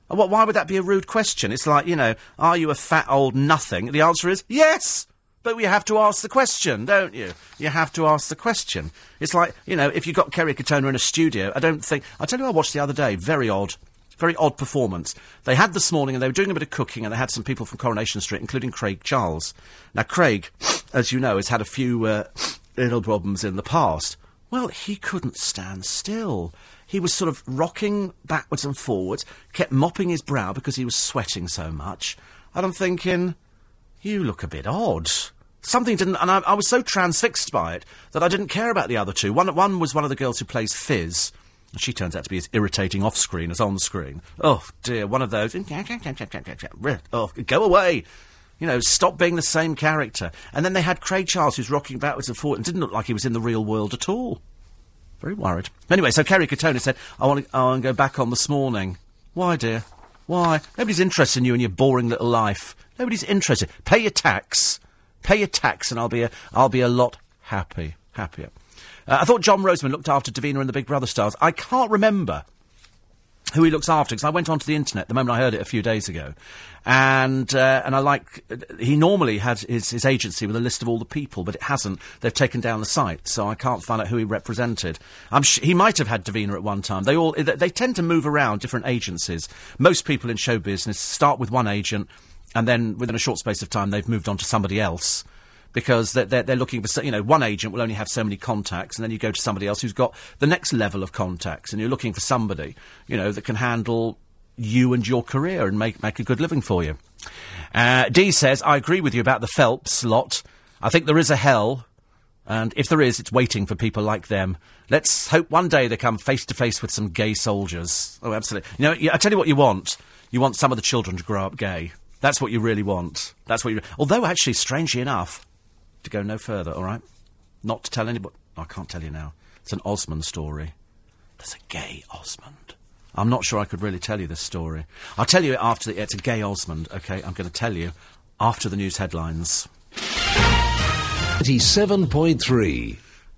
Why would that be a rude question? It's like, you know, are you a fat old nothing? The answer is yes. But you have to ask the question, don't you? You have to ask the question. It's like, you know, if you've got Kerry Katona in a studio, I don't think. I tell you, I watched the other day. Very odd. Very odd performance. They had this morning and they were doing a bit of cooking and they had some people from Coronation Street, including Craig Charles. Now, Craig, as you know, has had a few uh, little problems in the past. Well, he couldn't stand still. He was sort of rocking backwards and forwards, kept mopping his brow because he was sweating so much. And I'm thinking, you look a bit odd. Something didn't, and I, I was so transfixed by it that I didn't care about the other two. One, one was one of the girls who plays Fizz. and She turns out to be as irritating off screen as on screen. Oh dear, one of those. Oh, go away. You know, stop being the same character. And then they had Craig Charles, who's rocking backwards and forwards, and didn't look like he was in the real world at all. Very worried. Anyway, so Kerry Katona said, I want to I go back on this morning. Why, dear? Why? Nobody's interested in you and your boring little life. Nobody's interested. Pay your tax. Pay your tax and I'll be a, I'll be a lot happy, happier. Uh, I thought John Roseman looked after Davina and the Big Brother stars. I can't remember who he looks after because I went onto the internet the moment I heard it a few days ago, and uh, and I like he normally had his his agency with a list of all the people, but it hasn't. They've taken down the site, so I can't find out who he represented. Sh- he might have had Davina at one time. They all they tend to move around different agencies. Most people in show business start with one agent, and then within a short space of time they've moved on to somebody else because they're, they're, they're looking for, you know, one agent will only have so many contacts, and then you go to somebody else who's got the next level of contacts, and you're looking for somebody, you know, that can handle you and your career and make, make a good living for you. Uh, Dee says, I agree with you about the Phelps lot. I think there is a hell, and if there is, it's waiting for people like them. Let's hope one day they come face to face with some gay soldiers. Oh, absolutely. You know, I tell you what you want. You want some of the children to grow up gay. That's what you really want. That's what you. Although, actually, strangely enough, to go no further, all right? Not to tell anybody. I can't tell you now. It's an Osmond story. There's a gay Osmond. I'm not sure I could really tell you this story. I'll tell you it after the. It's a gay Osmond, okay? I'm going to tell you after the news headlines. 97.3.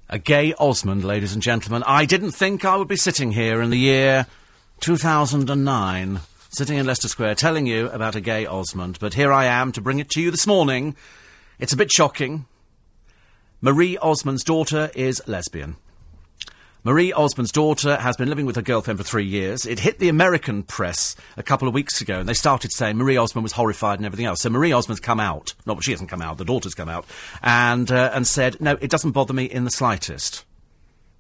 A gay Osmond, ladies and gentlemen. I didn't think I would be sitting here in the year 2009, sitting in Leicester Square, telling you about a gay Osmond, but here I am to bring it to you this morning. It's a bit shocking. Marie Osmond's daughter is lesbian. Marie Osmond's daughter has been living with her girlfriend for three years. It hit the American press a couple of weeks ago, and they started saying Marie Osmond was horrified and everything else. So Marie Osmond's come out. Not, she hasn't come out. The daughter's come out and uh, and said, "No, it doesn't bother me in the slightest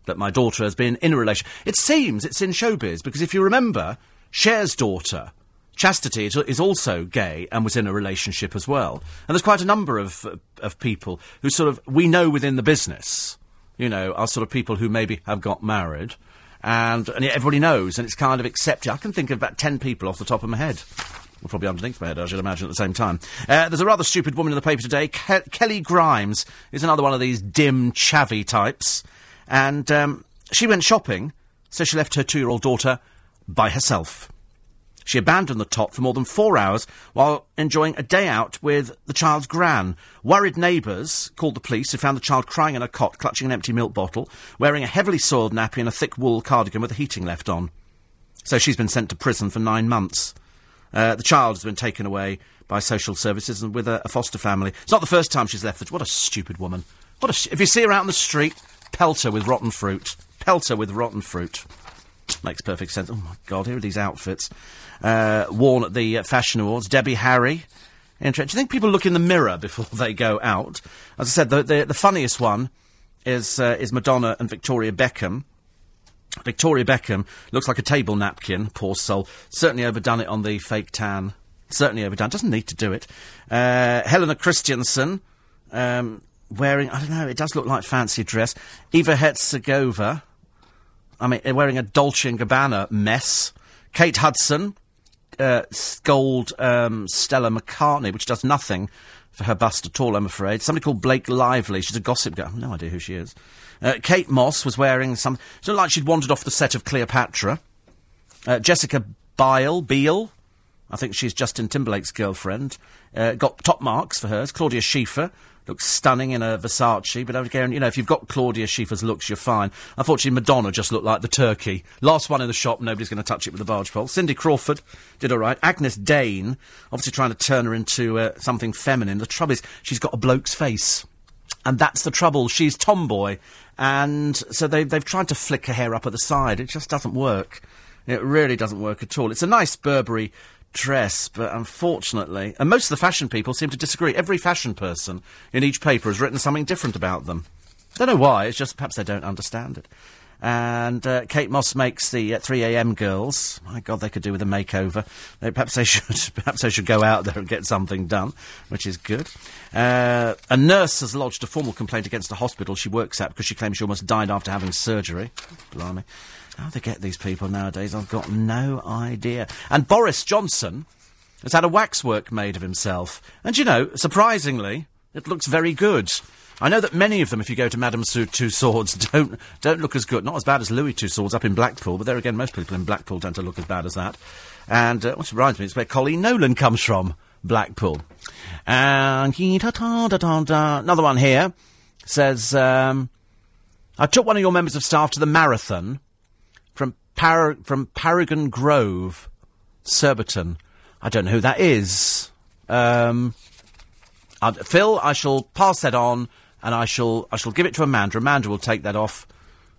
that my daughter has been in a relation." It seems it's in showbiz because if you remember, Cher's daughter. Chastity is- also gay and was in a relationship as well. And there's quite a number of, of people who sort of, we know within the business, you know, are sort of people who maybe have got married, and, and everybody knows, and it's kind of accepted. I can think of about ten people off the top of my head. Well, probably underneath my head, I should imagine, at the same time. Uh, there's a rather stupid woman in the paper today. Ke- Kelly Grimes is another one of these dim, chavvy types. And um, she went shopping, so she left her two year old daughter by herself. She abandoned the top for more than four hours while enjoying a day out with the child's gran. Worried neighbours called the police, who found the child crying in a cot, clutching an empty milk bottle, wearing a heavily soiled nappy and a thick wool cardigan with the heating left on. So she's been sent to prison for nine months. Uh, the child has been taken away by social services and with a, a foster family. It's not the first time she's left. The, what a stupid woman! What a if you see her out on the street, pelt her with rotten fruit. Pelt her with rotten fruit. Makes perfect sense. Oh my God! Here are these outfits uh, worn at the uh, fashion awards. Debbie Harry. Interesting. Do you think people look in the mirror before they go out? As I said, the the, the funniest one is uh, is Madonna and Victoria Beckham. Victoria Beckham looks like a table napkin, poor soul. Certainly overdone it on the fake tan. Certainly overdone. Doesn't need to do it. Uh, Helena Christensen, um, wearing, I don't know, it does look like fancy dress. Eva Herzigova, I mean, wearing a Dolce & Gabbana mess. Kate Hudson, uh, um, Stella McCartney, which does nothing for her bust at all, I'm afraid. Somebody called Blake Lively. She's a gossip girl. No idea who she is. Uh, Kate Moss was wearing some. It's not like she'd wandered off the set of Cleopatra. Uh, Jessica Biel, Beale, I think she's Justin Timberlake's girlfriend, uh, got top marks for hers. Claudia Schiffer looks stunning in a Versace, but again, you know, if you've got Claudia Schiffer's looks, you're fine. Unfortunately, Madonna just looked like the turkey. Last one in the shop, nobody's going to touch it with a barge pole. Cindy Crawford did all right. Agyness Deyn, obviously trying to turn her into uh, something feminine. The trouble is, she's got a bloke's face. And that's the trouble. She's tomboy. And so they, they've tried to flick her hair up at the side. It just doesn't work. It really doesn't work at all. It's a nice Burberry dress, but unfortunately, and most of the fashion people seem to disagree. Every fashion person in each paper has written something different about them. Don't know why, it's just perhaps they don't understand it. And uh, Kate Moss makes the uh, 3am girls. My God, they could do with a makeover. They, perhaps they should. Perhaps they should go out there and get something done, which is good. Uh, a nurse has lodged a formal complaint against a hospital she works at because she claims she almost died after having surgery. Blimey, how they get these people nowadays? I've got no idea. And Boris Johnson has had a waxwork made of himself, and you know, surprisingly, it looks very good. I know that many of them, if you go to Madame Tussauds, don't don't look as good. Not as bad as Louis Tussauds up in Blackpool, but there again, most people in Blackpool tend to look as bad as that. And uh, what reminds me, it's where Colleen Nolan comes from, Blackpool. And. Another one here says, um, "I took one of your members of staff to the marathon Par- from Paragon Grove, Surbiton. I don't know who that is." Um, uh, Phil, I shall pass that on, and I shall I shall give it to Amanda. Amanda will take that off.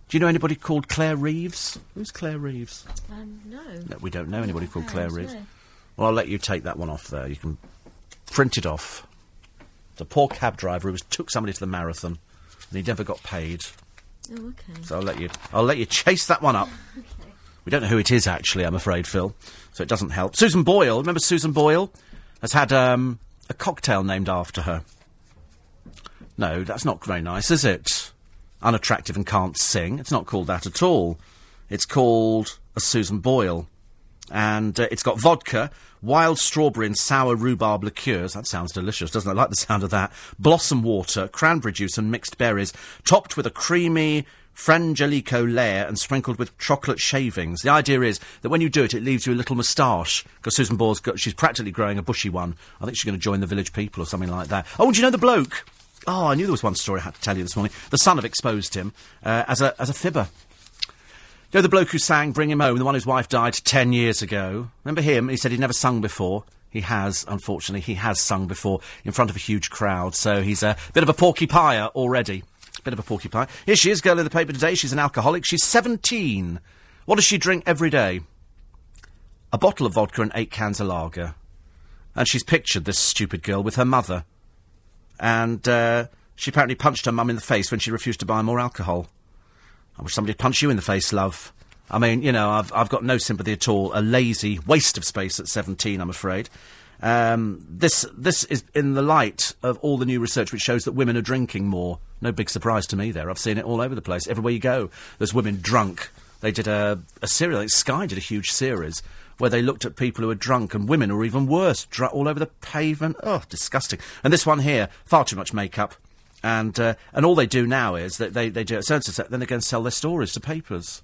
Do you know anybody called Claire Reeves? Who's Claire Reeves? Um, no. No, we don't know anybody called No, Claire no. Reeves. Well, I'll let you take that one off there. You can print it off. The poor cab driver who was, took somebody to the marathon, and he never got paid. Oh, okay. So I'll let you. I'll let you chase that one up. We don't know who it is actually. I'm afraid, Phil. So it doesn't help. Susan Boyle. Remember Susan Boyle has had um, a cocktail named after her. No, that's not very nice, is it? Unattractive and can't sing. It's not called that at all. It's called a Susan Boyle. And uh, it's got vodka, wild strawberry and sour rhubarb liqueurs. That sounds delicious, doesn't it? I like the sound of that. Blossom water, cranberry juice and mixed berries, topped with a creamy frangelico layer and sprinkled with chocolate shavings. The idea is that when you do it, it leaves you a little moustache. Because Susan Boyle's got, she's practically growing a bushy one. I think she's going to join the village people or something like that. Oh, do you know the bloke? Oh, I knew there was one story I had to tell you this morning. The Sun have exposed him uh, as a as a fibber. You know the bloke who sang Bring Him Home, the one whose wife died ten years ago? Remember him? He said he'd never sung before. He has, unfortunately, he has sung before in front of a huge crowd, so he's a bit of a porcupine already. Bit of a porcupine. Here she is, girl in the paper today. She's an alcoholic. She's 17. What does she drink every day? A bottle of vodka and eight cans of lager. And she's pictured this stupid girl with her mother. And uh, she apparently punched her mum in the face when she refused to buy more alcohol. I wish somebody had punched you in the face, love. I mean, you know, I've, I've got no sympathy at all. A lazy waste of space at 17, I'm afraid. Um, this, this is in the light of all the new research which shows that women are drinking more. No big surprise to me there. I've seen it all over the place. Everywhere you go, there's women drunk. They did a, a series, like Sky did a huge series where they looked at people who were drunk and women were even worse, dr- all over the pavement. Oh, disgusting. And this one here, far too much makeup. And, uh, and all they do now is that they, they do it and then they and sell their stories to papers.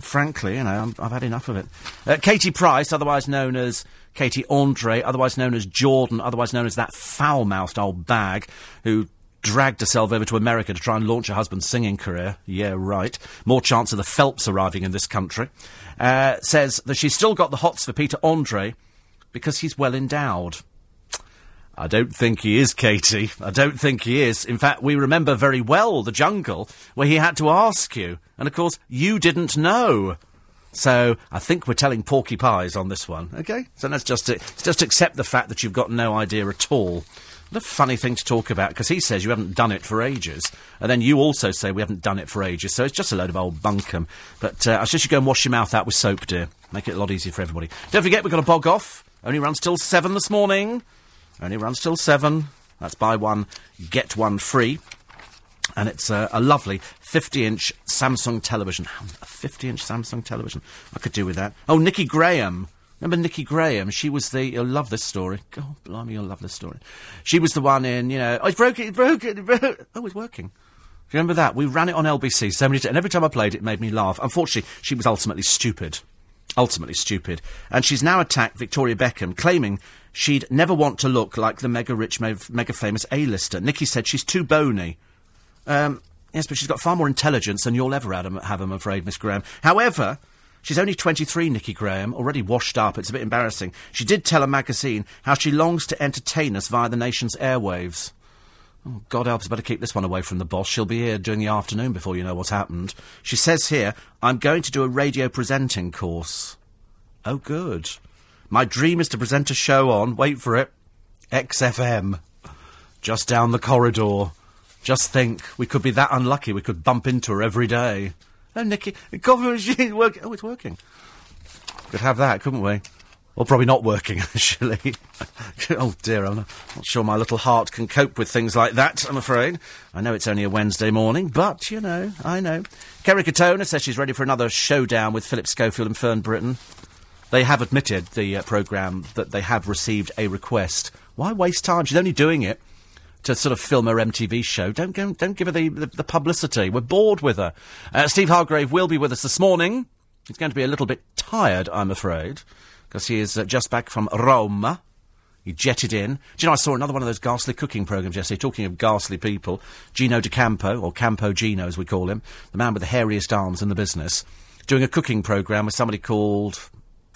Frankly, you know, I'm, I've had enough of it. Uh, Katie Price, otherwise known as Katie Andre, otherwise known as Jordan, otherwise known as that foul-mouthed old bag who dragged herself over to America to try and launch her husband's singing career. Yeah, right. More chance of the Phelps arriving in this country. Uh, says that she's still got the hots for Peter Andre because he's well endowed. I don't think he is, Katie. I don't think he is. In fact, we remember very well the jungle where he had to ask you. And of course, you didn't know. So I think we're telling porky pies on this one, okay? So let's just, uh, just accept the fact that you've got no idea at all. A funny thing to talk about, because he says you haven't done it for ages, and then you also say we haven't done it for ages, so it's just a load of old bunkum. But uh, I suggest you go and wash your mouth out with soap, dear. Make it a lot easier for everybody. Don't forget, we've got a bog off. Only runs till seven this morning. Only runs till seven. That's buy one, get one free. And it's uh, a lovely 50 inch Samsung television. A 50 inch Samsung television. I could do with that. Oh, Nikki Graham. Remember Nikki Graham? She was the. You'll love this story. God, blimey, you'll love this story. She was the one in, you know, oh, it's broken, it's broken, it's broken. Oh, it's working. Do you remember that? We ran it on LBC so many times, and every time I played it, it made me laugh. Unfortunately, she was ultimately stupid. Ultimately stupid. And she's now attacked Victoria Beckham, claiming she'd never want to look like the mega rich, mega famous A-lister. Nikki said she's too bony. Um, yes, but she's got far more intelligence than you'll ever have, I'm afraid, Miss Graham. However, She's only 23, Nikki Graham, already washed up. It's a bit embarrassing. She did tell a magazine how she longs to entertain us via the nation's airwaves. Oh, God help us, better keep this one away from the boss. She'll be here during the afternoon before you know what's happened. She says here, I'm going to do a radio presenting course. Oh, good. My dream is to present a show on, wait for it, XFM. Just down the corridor. Just think, we could be that unlucky we could bump into her every day. Oh, Nikki, the coffee machine working. Oh, it's working. Could have that, couldn't we? Or probably not working, actually. oh dear, I'm not, not sure my little heart can cope with things like that, I'm afraid. I know it's only a Wednesday morning, but, you know, I know. Kerry Katona says she's ready for another showdown with Philip Schofield and Fern Britton. They have admitted, the uh, programme, that they have received a request. Why waste time? She's only doing it to sort of film her MTV show. Don't don't give her the, the, the, publicity. We're bored with her. Uh, Steve Hargrave will be with us this morning. He's going to be a little bit tired, I'm afraid, because he is uh, just back from Rome. He jetted in. Do you know, I saw another one of those ghastly cooking programmes yesterday, talking of ghastly people. Gino D'Acampo, or Campo Gino as we call him, the man with the hairiest arms in the business, doing a cooking programme with somebody called,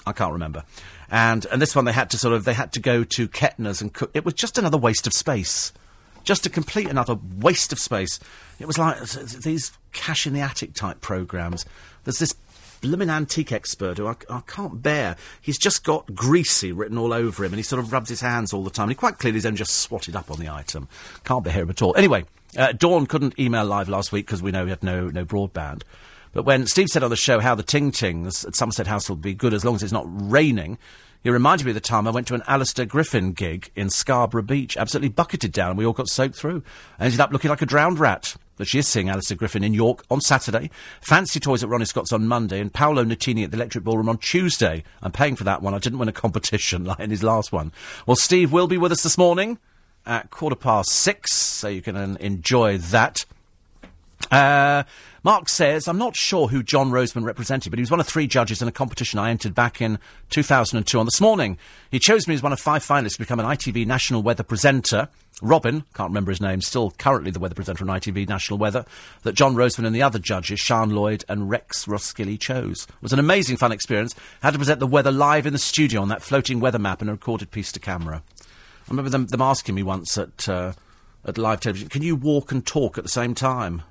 I can't remember. And, and this one they had to sort of, they had to go to Kettner's and cook. It was just another waste of space just to complete another waste of space. It was like these cash in the attic type programs. There's this blooming antique expert who I, I, can't bear. He's just got greasy written all over him, and he sort of rubs his hands all the time. And he quite clearly is only just swatted up on the item. Can't bear him at all. Anyway, uh, Dawn couldn't email live last week because we know we had no no broadband. But when Steve said on the show how the Ting Tings at Somerset House will be good as long as it's not raining, he reminded me of the time I went to an Alistair Griffin gig in Scarborough Beach, absolutely bucketed down. And we all got soaked through. I ended up looking like a drowned rat. But she is seeing Alistair Griffin in York on Saturday, Fancy Toys at Ronnie Scott's on Monday, and Paolo Nutini at the Electric Ballroom on Tuesday. I'm paying for that one. I didn't win a competition like in his last one. Well, Steve will be with us this morning at quarter past six, so you can uh, enjoy that. Uh, Mark says, I'm not sure who John Roseman represented, but he was one of three judges in a competition I entered back in 2002 on this morning. He chose me as one of five finalists to become an ITV national weather presenter. Robin, can't remember his name, still currently the weather presenter on ITV National Weather, that John Roseman and the other judges, Sean Lloyd and Rex Roskilly, chose. It was an amazing fun experience. Had to present the weather live in the studio on that floating weather map and a recorded piece to camera. I remember them, them asking me once at, uh, at live television, can you walk and talk at the same time?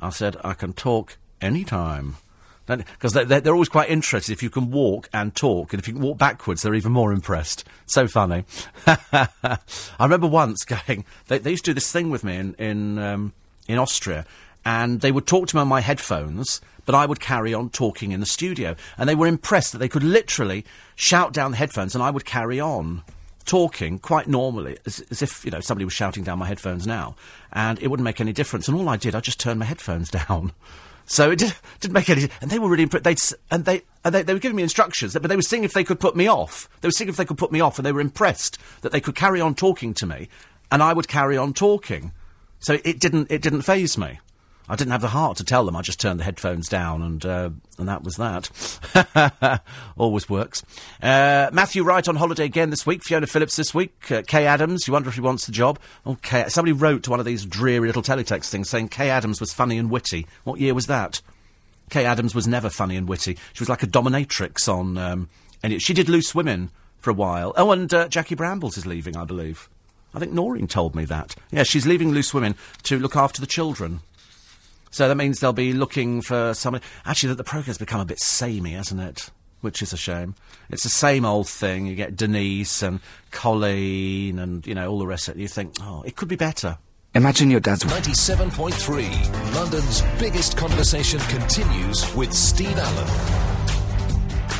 I said, I can talk any time. Because they're, they're, always quite interested if you can walk and talk, and if you can walk backwards, they're even more impressed. So funny. I remember once going, they, they, used to do this thing with me in, in, um, in Austria, and they would talk to me on my headphones, but I would carry on talking in the studio. And they were impressed that they could literally shout down the headphones, and I would carry on talking quite normally, as, as, if you know somebody was shouting down my headphones now, and it wouldn't make any difference. And all I did, I just turned my headphones down. So it did, not make any. And they were really impressed. They'd, and they and they, they were giving me instructions, but they were seeing if they could put me off. They were seeing if they could put me off, and they were impressed that they could carry on talking to me, and I would carry on talking. So it didn't it didn't phase me. I didn't have the heart to tell them. I just turned the headphones down, and uh, and that was that. Always works. Uh, Matthew Wright on holiday again this week. Fiona Phillips this week. Uh, Kaye Adams. You wonder if he wants the job? Okay. Somebody wrote to one of these dreary little teletext things saying Kaye Adams was funny and witty. What year was that? Kaye Adams was never funny and witty. She was like a dominatrix on. Um, and it, she did Loose Women for a while. Oh, and uh, Jackie Brambles is leaving, I believe. I think Noreen told me that. Yeah, she's leaving Loose Women to look after the children. So that means they'll be looking for somebody. Actually, that the programme's become a bit samey, hasn't it? Which is a shame. It's the same old thing. You get Denise and Colleen and, you know, all the rest of it. You think, oh, it could be better. Imagine your dad's 97.3. London's biggest conversation continues with Steve Allen.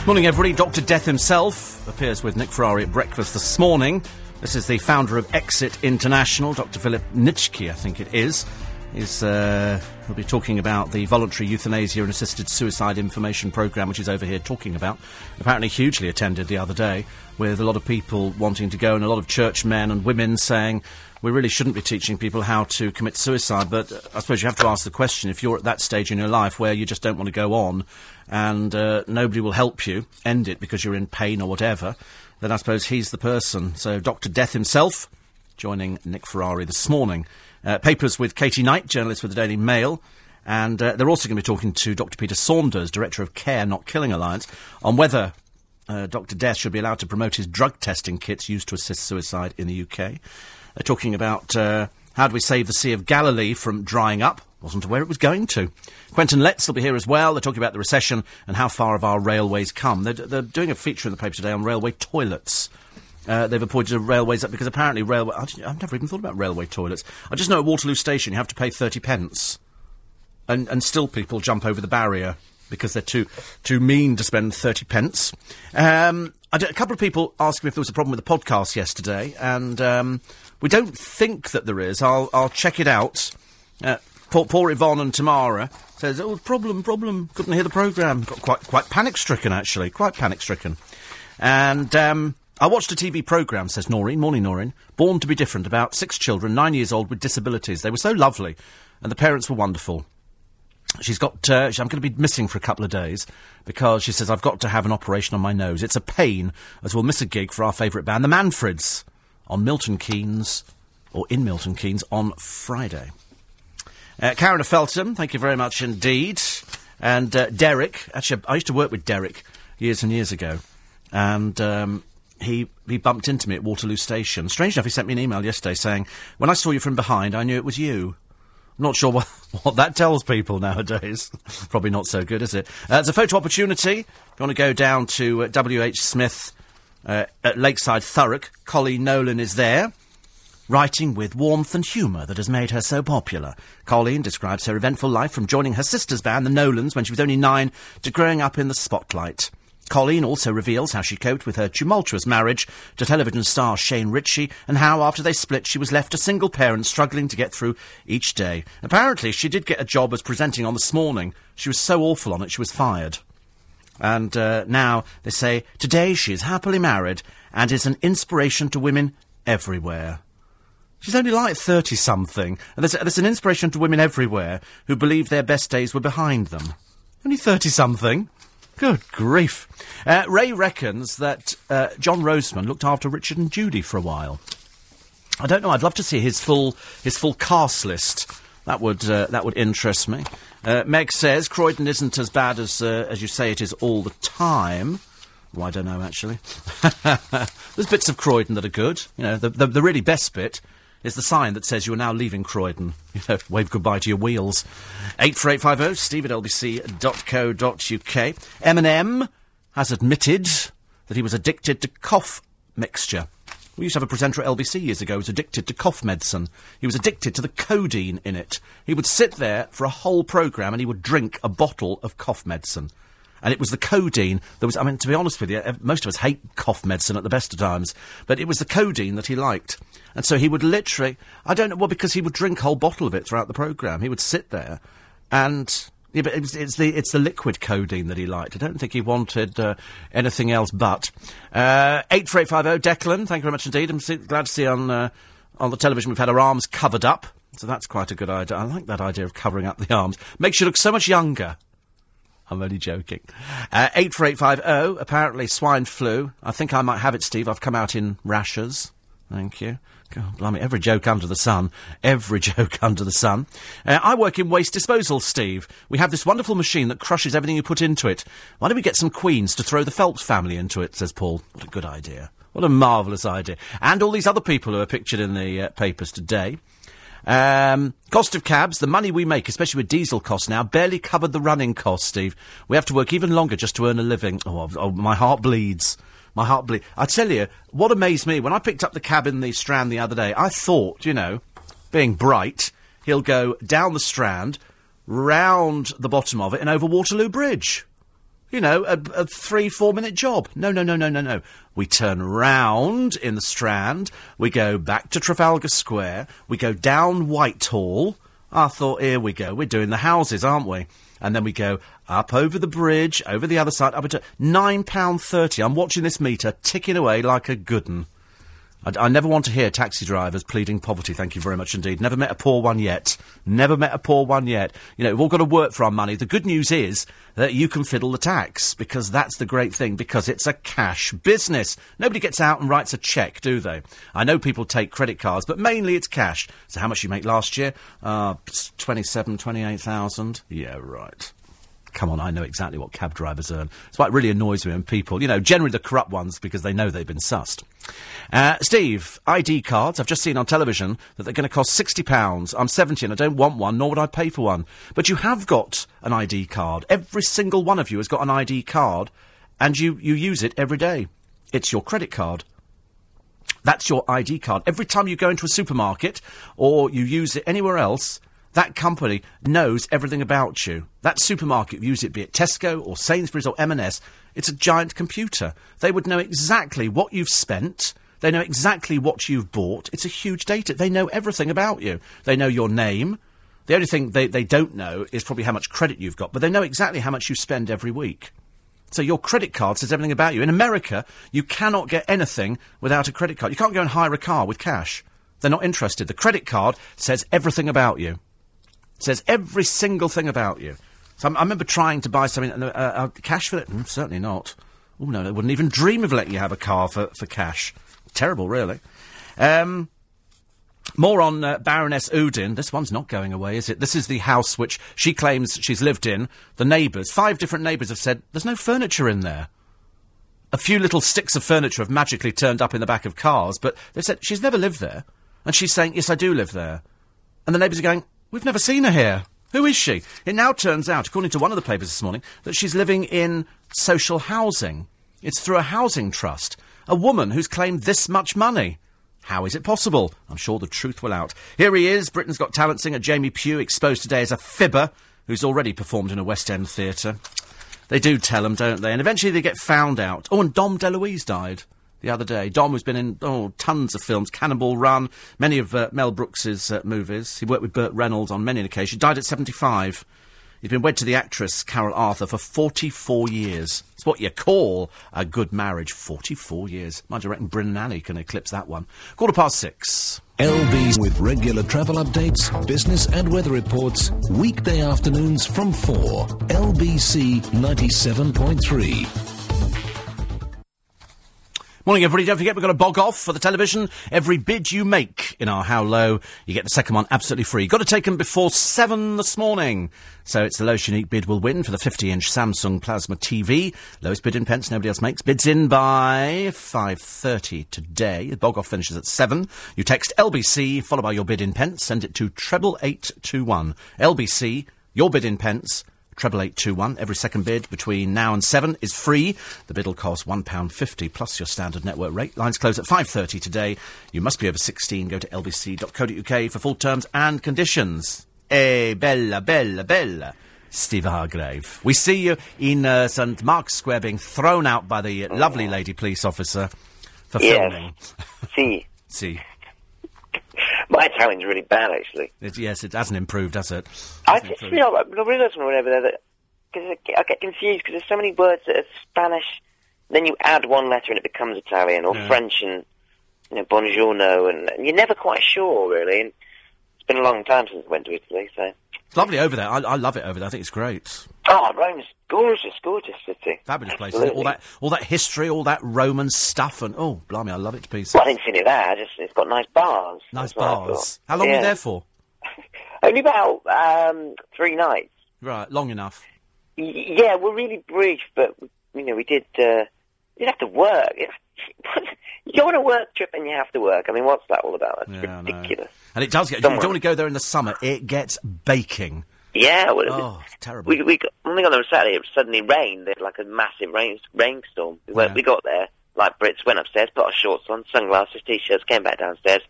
Morning, everybody. Dr. Death himself appears with Nick Ferrari at breakfast this morning. This is the founder of Exit International, Dr. Philip Nitschke, I think it is. Is uh, he'll be talking about the voluntary euthanasia and assisted suicide information program, which is over here talking about. Apparently, hugely attended the other day, with a lot of people wanting to go, and a lot of church men and women saying we really shouldn't be teaching people how to commit suicide. But uh, I suppose you have to ask the question: if you're at that stage in your life where you just don't want to go on, and uh, nobody will help you end it because you're in pain or whatever, then I suppose he's the person. So, Doctor Death himself joining Nick Ferrari this morning. Uh, papers with Katie Knight, journalist for the Daily Mail. And uh, they're also going to be talking to Dr. Peter Saunders, Director of Care Not Killing Alliance, on whether uh, Dr. Death should be allowed to promote his drug testing kits used to assist suicide in the UK. They're talking about uh, how do we save the Sea of Galilee from drying up. Wasn't aware it was going to. Quentin Letts will be here as well. They're talking about the recession and how far have our railways come. They're, they're doing a feature in the paper today on railway toilets. Uh, they've appointed a railways up because apparently railway. I have never even thought about railway toilets. I just know at Waterloo Station you have to pay thirty pence, and and still people jump over the barrier because they're too too mean to spend thirty pence. Um, a couple of people asked me if there was a problem with the podcast yesterday, and um, we don't think that there is. I'll I'll check it out. Uh, poor, poor Yvonne and Tamara says, "Oh, problem, problem. Couldn't hear the program. Got quite quite panic stricken actually. Quite panic stricken." And um, I watched a TV programme, says Noreen. Morning, Noreen. Born to be different, about six children, nine years old, with disabilities. They were so lovely, and the parents were wonderful. She's got. Uh, I'm going to be missing for a couple of days because she says I've got to have an operation on my nose. It's a pain, as we'll miss a gig for our favourite band, the Manfreds, on Milton Keynes, or in Milton Keynes, on Friday. Uh, Karen of Feltham, thank you very much indeed. And uh, Derek, actually, I used to work with Derek years and years ago. And um, he, he bumped into me at Waterloo Station. Strange enough, he sent me an email yesterday saying, When I saw you from behind, I knew it was you. I'm not sure what, what that tells people nowadays. Probably not so good, is it? Uh, it's a photo opportunity. If you want to go down to uh, W.H. Smith uh, at Lakeside Thurrock, Colleen Nolan is there, writing with warmth and humour that has made her so popular. Colleen describes her eventful life from joining her sister's band, the Nolans, when she was only nine, to growing up in the spotlight. Colleen also reveals how she coped with her tumultuous marriage to television star Shane Richie and how, after they split, she was left a single parent struggling to get through each day. Apparently, she did get a job as presenting on This Morning. She was so awful on it, she was fired. And uh, now they say today she is happily married and is an inspiration to women everywhere. She's only like 30 something, and there's, there's an inspiration to women everywhere who believe their best days were behind them. Only 30 something. Good grief. Uh, Ray reckons that uh, John Roseman looked after Richard and Judy for a while. I don't know. I'd love to see his full his full cast list. That would uh, that would interest me. Uh, Meg says Croydon isn't as bad as uh, as you say it is all the time. Well, I don't know actually. There's bits of Croydon that are good. You know, the, the, the really best bit is the sign that says you are now leaving Croydon. You know, wave goodbye to your wheels. 84850 steve at lbc.co.uk. Eminem has admitted that he was addicted to cough mixture. We used to have a presenter at LBC years ago who was addicted to cough medicine. He was addicted to the codeine in it. He would sit there for a whole programme and he would drink a bottle of cough medicine and it was the codeine that was. I mean, to be honest with you, eh, most of us hate cough medicine at the best of times, but it was the codeine that he liked, and so he would literally. I don't know, well, because he would drink a whole bottle of it throughout the program. He would sit there, and yeah, but it's, it's, the it's the liquid codeine that he liked. I don't think he wanted uh, anything else. But uh, eight four eight five zero, Declan. Thank you very much indeed. I'm see, glad to see on uh, on the television we've had our arms covered up. So that's quite a good idea. I like that idea of covering up the arms. Makes you look so much younger. I'm only joking. Uh, 84850, apparently swine flu. I think I might have it, Steve. I've come out in rashes. Thank you. God, blimey, every joke under the sun. Every joke under the sun. Uh, I work in waste disposal, Steve. We have this wonderful machine that crushes everything you put into it. Why don't we get some queens to throw the Phelps family into it, says Paul. What a good idea. What a marvellous idea. And all these other people who are pictured in the uh, papers today. Um, cost of cabs, the money we make, especially with diesel costs now, barely covered the running costs, Steve. We have to work even longer just to earn a living. Oh, oh my heart bleeds. My heart bleeds. I tell you, what amazed me, when I picked up the cab in the Strand the other day, I thought, you know, being bright, he'll go down the Strand, round the bottom of it, and over Waterloo Bridge you know, a, a, three, four minute job. No, no, no, no, no, no. We turn round in the Strand, we go back to Trafalgar Square, we go down Whitehall, I thought, here we go. We're doing the houses, aren't we? And then we go up over the bridge, over the other side, up to £9.30. I'm watching this meter ticking away like a good. I, I never want to hear taxi drivers pleading poverty, thank you very much indeed. Never met a poor one yet. Never met a poor one yet. You know, we've all got to work for our money. The good news is that you can fiddle the tax, because that's the great thing, because it's a cash business. Nobody gets out and writes a cheque, do they? I know people take credit cards, but mainly it's cash. So how much you make last year? Uh, 27, 28,000? Yeah, right. Come on, I know exactly what cab drivers earn. It's why it really annoys me when people, you know, generally the corrupt ones because they know they've been sussed. Uh, Steve, ID cards. I've just seen on television that they're going to cost £60. I'm 70 and I don't want one, nor would I pay for one. But you have got an ID card. Every single one of you has got an ID card, and you, you use it every day. It's your credit card. That's your ID card. Every time you go into a supermarket or you use it anywhere else, that company knows everything about you. That supermarket, use it be it Tesco or Sainsbury's or M&S, it's a giant computer. They would know exactly what you've spent. They know exactly what you've bought. It's a huge data. They know everything about you. They know your name. The only thing they, they don't know is probably how much credit you've got, but they know exactly how much you spend every week. So your credit card says everything about you. In America, you cannot get anything without a credit card. You can't go and hire a car with cash. They're not interested. The credit card says everything about you says every single thing about you. So I'm, i remember trying to buy something, uh, uh, cash for it? Mm, certainly not. Oh, no, they wouldn't even dream of letting you have a car for, for cash. Terrible, really. Um, more on uh, Baroness Uddin. This one's not going away, is it? This is the house which she claims she's lived in. The neighbours, five different neighbours have said there's no furniture in there. A few little sticks of furniture have magically turned up in the back of cars, but they've said she's never lived there. And she's saying, yes, I do live there. And the neighbours are going, We've never seen her here. Who is she? It now turns out, according to one of the papers this morning, that she's living in social housing. It's through a housing trust. A woman who's claimed this much money. How is it possible? I'm sure the truth will out. Here he is, Britain's Got Talent singer Jamie Pugh, exposed today as a fibber who's already performed in a West End theatre. They do tell them, don't they? And eventually they get found out. Oh, and Dom DeLuise died the other day. Dom has been in oh tons of films, Cannonball Run, many of uh, Mel Brooks's uh, movies. He worked with Burt Reynolds on many occasions. He died at 75. He's been wed to the actress Carol Arthur for 44 years. It's what you call a good marriage. 44 years. Mind you, I reckon Bryn Nanny can eclipse that one. Quarter past six. LB's with regular travel updates, business and weather reports, weekday afternoons from 4. LBC 97.3. Morning, everybody. Don't forget, we've got a bog off for the television. Every bid you make in our How Low, you get the second one absolutely free. Got to take them before seven this morning. So it's the lowest unique bid will win for the 50-inch Samsung Plasma TV. Lowest bid in pence, nobody else makes. Bids in by 5.30 today. The bog off finishes at 7. You text LBC, followed by your bid in pence. Send it to treble eight two one. LBC, your bid in pence treble eight two one. Every second bid between now and seven is free. The bid will cost one pound fifty plus your standard network rate. Lines close at five thirty today. You must be over sixteen. Go to lbc.co.uk for full terms and conditions. Eh, bella, bella, bella. Steve Hargrave. We see you in uh, St Mark's Square being thrown out by the lovely lady police officer for Yes. filming. See, See, my Italian's really bad, actually. it, yes, it hasn't improved, has it? I Hasn't just improved. realised, I realised when I over there that cause I get confused because there's so many words that are Spanish. Then you add one letter and it becomes Italian, or Yeah. French and you know buongiorno, and, and you're never quite sure really. And it's been a long time since I went to Italy, so It's lovely over there. I, I love it over there. I think it's great. oh, Rome's gorgeous, gorgeous city. Fabulous place. isn't it? All that, all that history, all that Roman stuff, and oh, blimey, I love it to pieces. Well, I didn't see any of that. Just it's got nice bars. Nice That's what I bars. How long were you there for? Only about um, three nights. Right, long enough. Y- Yeah, we're really brief, but you know, we did. Uh, you have to work. You go on a work trip and you have to work. I mean, what's that all about? That's Yeah, ridiculous. And it does get. You don't want to go there in the summer. It gets baking. Yeah, well, Oh, it's terrible. we we got, I think on the Saturday it suddenly rained. There's like a massive rain rainstorm. We went, Yeah. we got there like Brits. Went upstairs, put our shorts on, sunglasses, t-shirts, came back downstairs.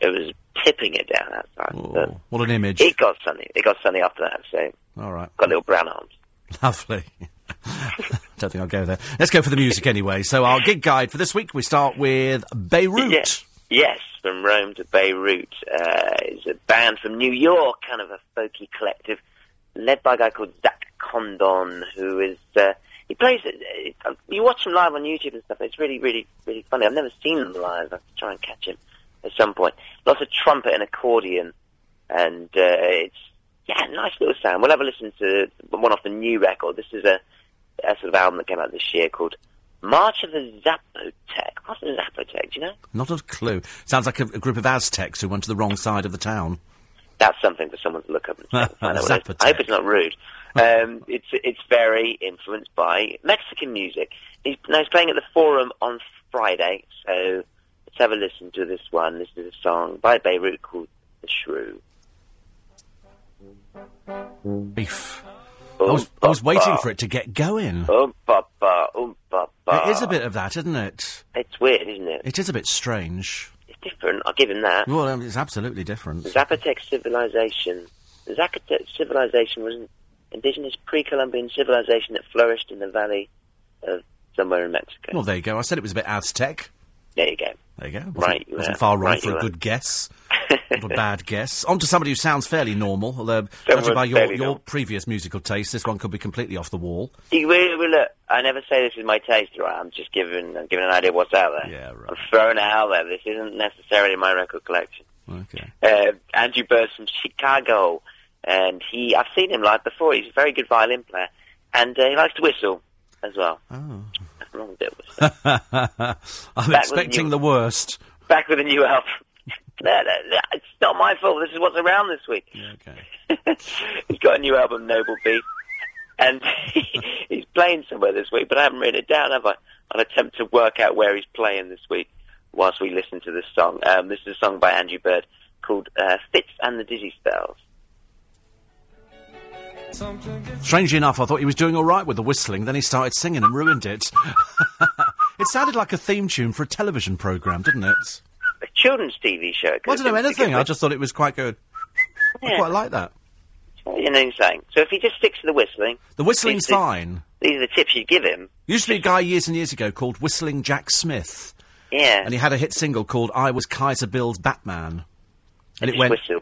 It was tipping it down outside. What an image. it got sunny. It got sunny after that. So All right, got little brown arms. lovely. don't think I'll go there. Let's go for the music anyway. So our gig guide for this week, we start with Beirut. Yeah. Yes, from Rome to Beirut. Uh, it's a band from New York, kind of a folky collective, led by a guy called Zach Condon, who is, uh, he plays, uh, you watch him live on YouTube and stuff, it's really, really, really funny. I've never seen him live, I have to try and catch him at some point. Lots of trumpet and accordion, and uh, it's, yeah, nice little sound. We'll have a listen to one off the new record. This is a, a sort of album that came out this year called March of the Zapotec. What's a Zapotec, do you know? Not a clue. Sounds like a, a group of Aztecs who went to the wrong side of the town. That's something for someone to look up and find out what it is. I hope it's not rude. Um, it's it's very influenced by Mexican music. He's, now he's playing at the Forum on Friday, so let's have a listen to this one. This is a song by Beirut called The Shrew. Beef. I was, I was waiting for it to get going. Um, papa, um, papa. It is a bit of that, isn't it? It's weird, isn't it? It is a bit strange. It's different. I'll give him that. Well, um, it's absolutely different. Zapotec civilization. The Zapotec civilization was an indigenous pre-Columbian civilization that flourished in the valley of somewhere in Mexico. Well, there you go. I said it was a bit Aztec. there you go. There you go. Wasn't, Right, you wasn't were. far wrong Right, for a were. good guess. Not a bad guess. On to somebody who sounds fairly normal, although judging by your, your normal. previous musical taste, this one could be completely off the wall. You well, look, I never say this is my taste, right? I'm just giving, I'm giving an idea of what's out there. Yeah, right. I'm throwing it out there. This isn't necessarily my record collection. Okay. Uh, Andrew Bird's from Chicago, and he, I've seen him live before. He's a very good violin player, and uh, he likes to whistle as well. Oh. I'm expecting the worst. Back with a new album. No, no, no, it's not my fault. This is what's around this week. Okay. he's got a new album, Noble Beast, and he's playing somewhere this week, but I haven't written it down, have I? I'll attempt to work out where he's playing this week whilst we listen to this song. Um, this is a song by Andrew Bird called uh, Fitz and the Dizzy Spells. Strangely enough, I thought he was doing all right with the whistling, then he started singing and ruined it. it sounded like a theme tune for a television programme, didn't it? Children's TV show. Well, I don't know anything. I just thought it was quite good. I quite like that. You know what I'm saying? So if he just sticks to the whistling, The whistling's These- fine. these are the tips you'd give him. Used to be a guy years and years ago called Whistling Jack Smith, Yeah. and he had a hit single called "I Was Kaiser Bill's Batman," and it went. whistle.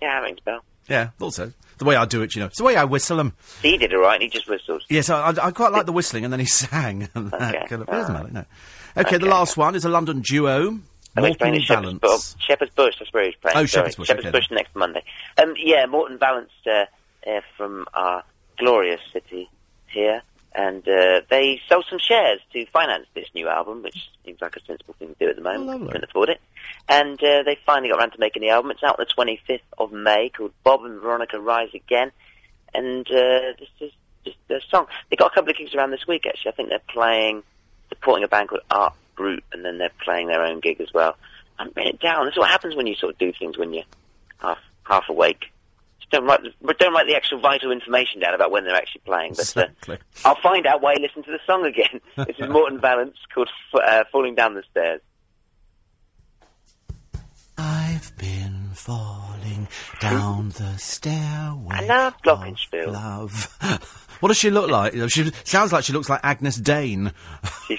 Yeah, rings a bell. Yeah, also the way I do it, you know, it's the way I whistle them. He did it right, and he just whistled. Yes, I, I, I quite like the whistling, and then he sang. And that Okay, kind of, it doesn't matter, no. Okay, the last one is a London duo, Oh, Morton Shepherd's, Bu- Shepherd's Bush. That's where he's playing. Oh. Shepherd's Bush, Shepherd's okay. Bush next Monday. Um, yeah, Morton Valence uh, uh, from our glorious city here, and uh, they sold some shares to finance this new album, which seems like a sensible thing to do at the moment. Lovely. Couldn't afford it, and uh, they finally got around to making the album. It's out on the 25th of May, called Bob and Veronica Rise Again, and uh, this is just a song. They got a couple of gigs around this week. Actually, I think they're playing, supporting a band called Art Brut, and then they're playing their own gig as well. I'm written it down. This is what happens when you sort of do things when you're half half awake. Just don't write, the- don't write the actual vital information down about when they're actually playing. But uh, I'll find out why you listen to the song again. this is Morton Valence called F- uh, "Falling Down the Stairs." I've been falling down the stairway. I love of Glockenspiel. Love. what does she look like? She sounds like she looks like Agyness Deyn. She,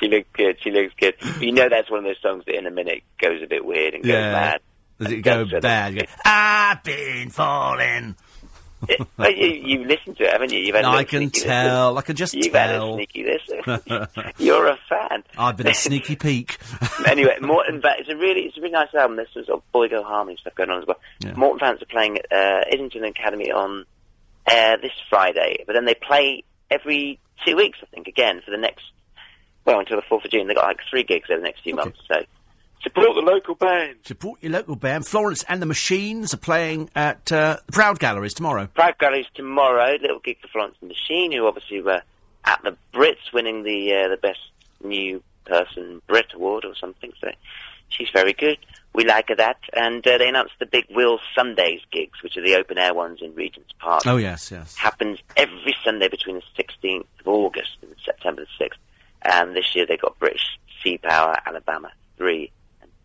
she looks good. She looks good. But you know that's one of those songs that in a minute goes a bit weird and goes mad. Does it go bad? You go, I've been falling. it- you, you've listened to it, haven't you? You've had a I can sneaky listen. tell. I can just You've had a tell. sneaky listen. You're a fan. I've been a sneaky peek. anyway, Morton Va- it's a really it's a really nice album. There's some sort of boy go harmony stuff going on as well. Yeah. Morton Vance are playing at uh, Islington Academy on uh, this Friday, but then they play every two weeks, I think, again for the next well until the fourth of June. They have got like three gigs over the next few Okay. months. So support the local band. Support your local band. Florence and the Machines are playing at uh, the Proud Galleries tomorrow. Proud Galleries tomorrow. Little gig for Florence and the Machine, who obviously were at the Brits, winning the uh, the best new person Brit award or something. So she's very good. We like her that. And uh, they announced the big Will Sundays gigs, which are the open air ones in Regent's Park. Oh yes, yes. Happens every Sunday between the 16th of August and September the 6th. And this year they got British Sea Power, Alabama 3, and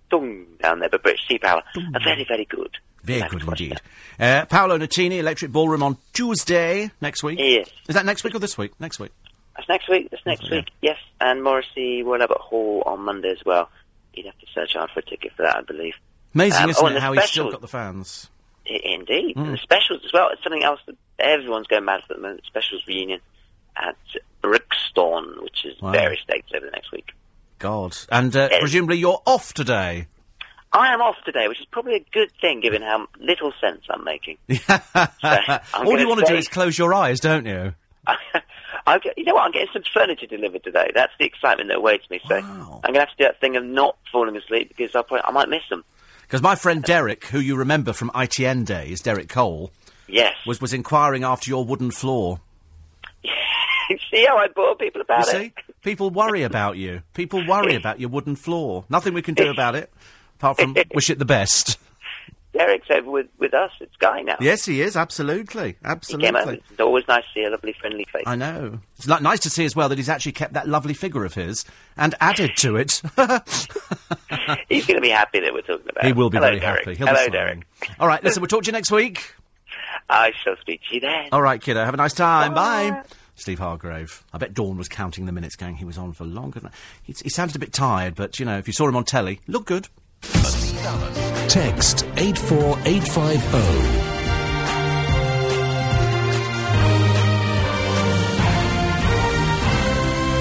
Dung down there. But British Sea Power are very, very good. Very good indeed. Uh, Paolo Nutini, Electric Ballroom on Tuesday next week. Yes. Is that next week or this week? Next week. That's next week. That's next week. Yes, and Morrissey will have at Hall on Monday as well. You'd have to search hard for a ticket for that, I believe. Amazing, Um, isn't oh, it? How he's still got the fans. I- Indeed. And the specials as well. It's something else that everyone's going mad for at the moment. Specials reunion at Brixton, which is Wow. various dates over the next week. God. And uh, presumably you're off today. I am off today, which is probably a good thing given how little sense I'm making. I'm All you want to do is close your eyes, don't you? I get, you know what? I'm getting some furniture delivered today. That's the excitement that awaits me. So Wow. I'm going to have to do that thing of not falling asleep because I'll probably, I might miss them. Because my friend Derek, who you remember from ITN days, Derek Cole, Yes. was, was inquiring after your wooden floor. see how I bore people You about see? it? People worry about you. People worry about your wooden floor. Nothing we can do about it, apart from wish it the best. Derek's over with, with us It's Guy now. Yes, he is, absolutely. He came over. Absolutely. It's always nice to see a lovely, friendly face. I know. It's li- nice to see as well that he's actually kept that lovely figure of his and added to it. He's going to be happy that we're talking about he will be Hello, very Derek. happy. He'll Hello, be Derek. All right, listen, we'll talk to you next week. I shall speak to you then. All right, kiddo. Have a nice time. Bye. Steve Hargrave. I bet Dawn was counting the minutes, going, he was on for longer than. He, he sounded a bit tired, but, you know, if you saw him on telly, look good. Text 84850.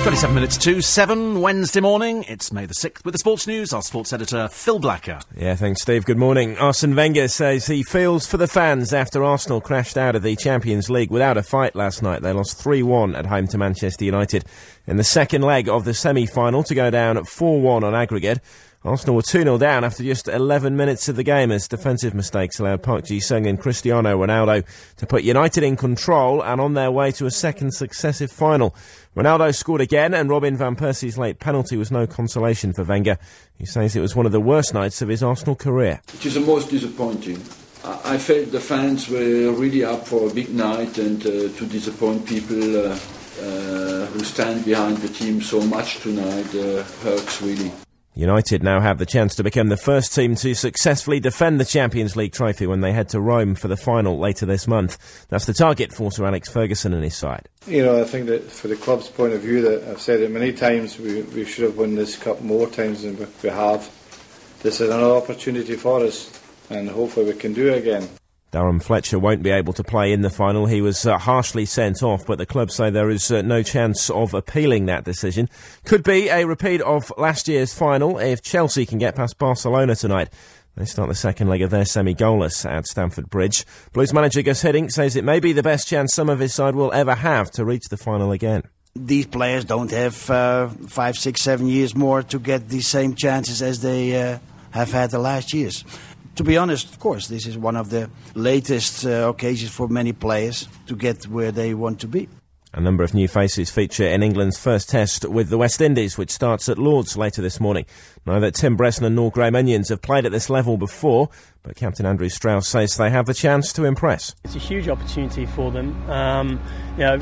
27 minutes to 7, Wednesday morning. It's May the 6th. With the sports news, our sports editor, Phil Blacker. Yeah, thanks, Steve. Good morning. Arsene Wenger says he feels for the fans after Arsenal crashed out of the Champions League without a fight last night. They lost 3 1 at home to Manchester United in the second leg of the semi final to go down 4 1 on aggregate. Arsenal were 2 0 down after just 11 minutes of the game as defensive mistakes allowed Park Ji Sung and Cristiano Ronaldo to put United in control and on their way to a second successive final. Ronaldo scored again, and Robin Van Persie's late penalty was no consolation for Wenger. He says it was one of the worst nights of his Arsenal career. It is the most disappointing. I I felt the fans were really up for a big night and uh, to disappoint people uh, uh, who stand behind the team so much tonight uh, hurts really. United now have the chance to become the first team to successfully defend the Champions League trophy when they head to Rome for the final later this month. That's the target for Sir Alex Ferguson and his side. You know, I think that for the club's point of view, that I've said it many times, we, we should have won this cup more times than we- have. This is another opportunity for us, and hopefully we can do it again. Darren Fletcher won't be able to play in the final. He was uh, harshly sent off, but the club say there is uh, no chance of appealing that decision. Could be a repeat of last year's final if Chelsea can get past Barcelona tonight. They start the second leg of their semi-goalless at Stamford Bridge. Blues manager Gus Hiddink says it may be the best chance some of his side will ever have to reach the final again. these players don't have uh, five, six, seven years more to get the same chances as they uh, have had the last years. To be honest, of course, this is one of the latest uh, occasions for many players to get where they want to be. A number of new faces feature in England's first test with the West Indies, which starts at Lords later this morning. Neither Tim Bresnan nor Graham Onions have played at this level before, but Captain Andrew Strauss says they have the chance to impress. It's a huge opportunity for them. Um, you know,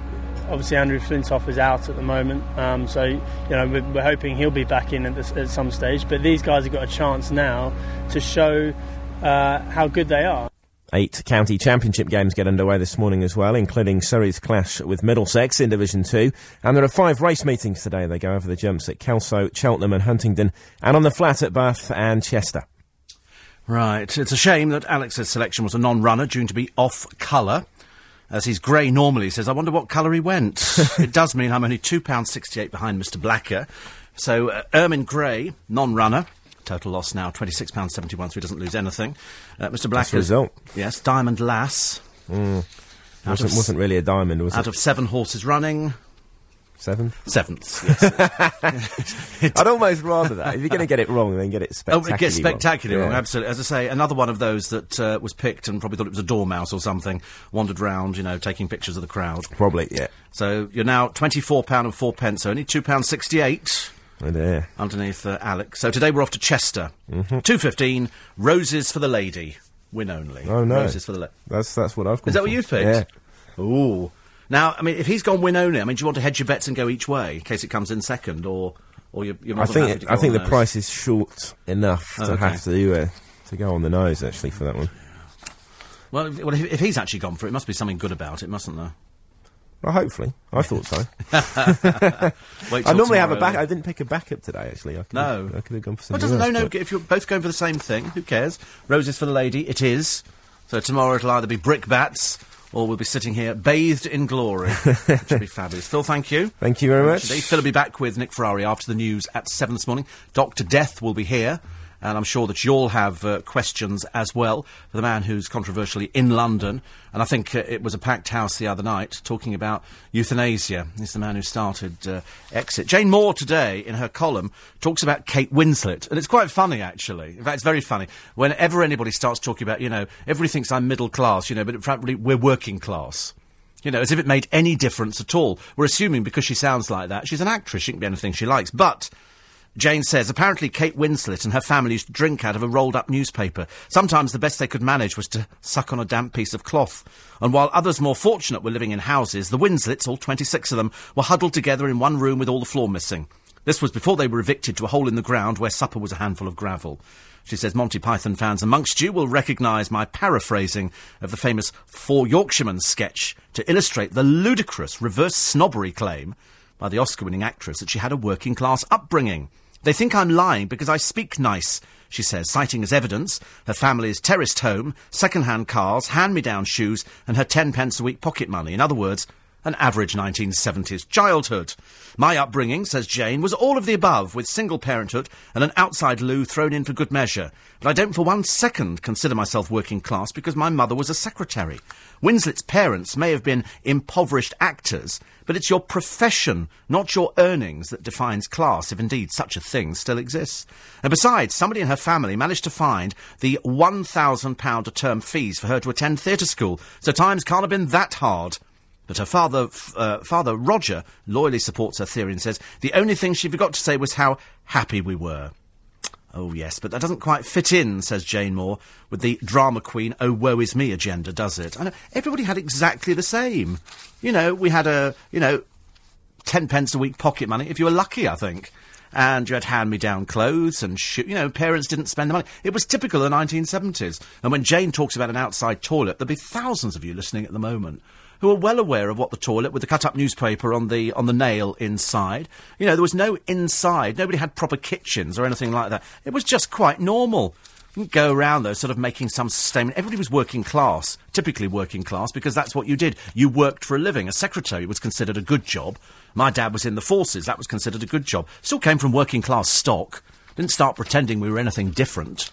obviously Andrew Flintoff is out at the moment, um, so you know we're, we're hoping he'll be back in at, this, at some stage. But these guys have got a chance now to show uh, how good they are. Eight county championship games get underway this morning as well, including Surrey's clash with Middlesex in Division 2. And there are five race meetings today. They go over the jumps at Kelso, Cheltenham and Huntingdon, and on the flat at Bath and Chester. Right. It's a shame that Alex's selection was a non-runner, due to be off colour. As he's grey normally, he says, I wonder what colour he went. it does mean I'm only £2.68 behind Mr Blacker. So, uh, Ermin Gray, non-runner. Total loss now, £26.71, so he doesn't lose anything. Uh, Mr Blacker. the result. Yes, Diamond Lass. Out Wasn't, of, wasn't really a diamond, was out it? of seven horses running, Seven? seventh. Yes. I'd almost rather that. If you're going to get it wrong, then get it Oh, spectacularly it gets spectacularly wrong. wrong, Yeah. absolutely. As I say, another one of those that uh, was picked and probably thought it was a dormouse or something, wandered round, you know, taking pictures of the crowd. Probably, yeah. So you're now £24 and four pence only, £2.68 Oh dear. underneath uh, Alex. So today we're off to Chester. Mm-hmm. 2.15, Roses for the Lady. Win only. Oh, no. Roses for the Lady. That's that's what I've gone Is that for. what you've picked? Yeah. Ooh. Now, I mean, if he's gone win only, I mean, do you want to hedge your bets and go each way in case it comes in second, or or you're, you're I think it, I think the those? price is short enough Oh, to okay. have to uh, to go on the nose actually for that one. Well, if, well, if, if he's actually gone for it, it must be something good about it, mustn't there? Well, hopefully. I thought so. I normally have a back. I didn't pick a backup today. Actually, I could No. I could have gone for Well, something doesn't no no. If you're both going for the same thing, who cares? Roses for the lady. It is. So tomorrow it'll either be brickbats or we'll be sitting here bathed in glory, which will be fabulous. Phil, thank you. Thank you very much. Phil will be back with Nick Ferrari after the news at seven this morning. Doctor Death will be here. And I'm sure that you'll have uh, questions as well for the man who's controversially in London. And I think uh, it was a packed house the other night talking about euthanasia. He's the man who started uh, Exit. Jane Moore today, in her column, talks about Kate Winslet. And it's quite funny, actually. In fact, it's very funny. Whenever anybody starts talking about, you know, everybody thinks I'm middle class, you know, but frankly, we're working class. You know, as if it made any difference at all. We're assuming because she sounds like that, she's an actress, she can be anything she likes. But Jane says apparently Kate Winslet and her family used to drink out of a rolled up newspaper. Sometimes the best they could manage was to suck on a damp piece of cloth. And while others more fortunate were living in houses, the Winslets, all 26 of them, were huddled together in one room with all the floor missing. This was before they were evicted to a hole in the ground where supper was a handful of gravel. She says Monty Python fans amongst you will recognise my paraphrasing of the famous Four Yorkshiremen sketch to illustrate the ludicrous reverse snobbery claim by the Oscar winning actress that she had a working class upbringing. They think I'm lying because I speak nice, she says, citing as evidence her family's terraced home, second-hand cars, hand-me-down shoes, and her ten pence a week pocket money. In other words, an average 1970s childhood. My upbringing, says Jane, was all of the above, with single parenthood and an outside loo thrown in for good measure. But I don't for one second consider myself working class because my mother was a secretary. Winslet's parents may have been impoverished actors, but it's your profession, not your earnings, that defines class, if indeed such a thing still exists. And besides, somebody in her family managed to find the £1,000 a term fees for her to attend theatre school, so times can't have been that hard. But her father, uh, father Roger, loyally supports her theory and says the only thing she forgot to say was how happy we were. Oh, yes, but that doesn't quite fit in, says Jane Moore, with the drama queen, oh, woe is me agenda, does it? I know, everybody had exactly the same. You know, we had a, you know, ten pence a week pocket money, if you were lucky, I think. And you had hand-me-down clothes and sho You know, parents didn't spend the money. It was typical of the 1970s. And when Jane talks about an outside toilet, there'll be thousands of you listening at the moment who are well aware of what the toilet with the cut-up newspaper on the on the nail inside. You know, there was no inside. Nobody had proper kitchens or anything like that. It was just quite normal. Go around though, sort of making some statement. Everybody was working class, typically working class, because that's what you did. You worked for a living. A secretary was considered a good job. My dad was in the forces. That was considered a good job. Still came from working class stock. Didn't start pretending we were anything different.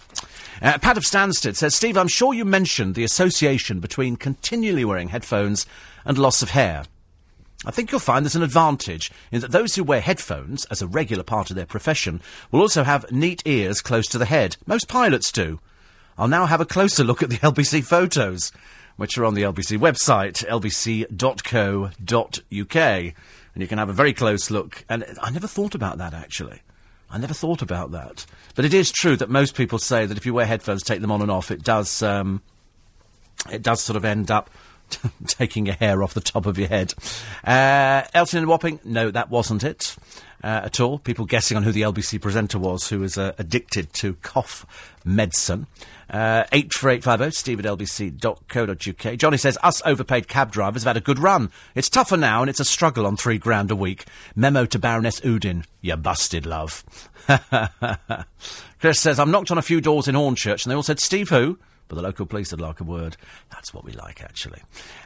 Uh, Pat of Stansted says, Steve, I'm sure you mentioned the association between continually wearing headphones and loss of hair. I think you'll find there's an advantage in that those who wear headphones as a regular part of their profession will also have neat ears close to the head. Most pilots do. I'll now have a closer look at the LBC photos, which are on the LBC website, lbc.co.uk. And you can have a very close look. And I never thought about that, actually. I never thought about that. But it is true that most people say that if you wear headphones, take them on and off, it does, um, it does sort of end up taking a hair off the top of your head. Uh, Elton and Wapping, no, that wasn't it uh, at all. People guessing on who the LBC presenter was who was uh, addicted to cough medicine. Uh, 84850, steve at lbc.co.uk. Johnny says, us overpaid cab drivers have had a good run. It's tougher now and it's a struggle on three grand a week. Memo to Baroness Uddin. You busted, love. Chris says, I've knocked on a few doors in Hornchurch and they all said, Steve who? But the local police would like a word. That's what we like, actually.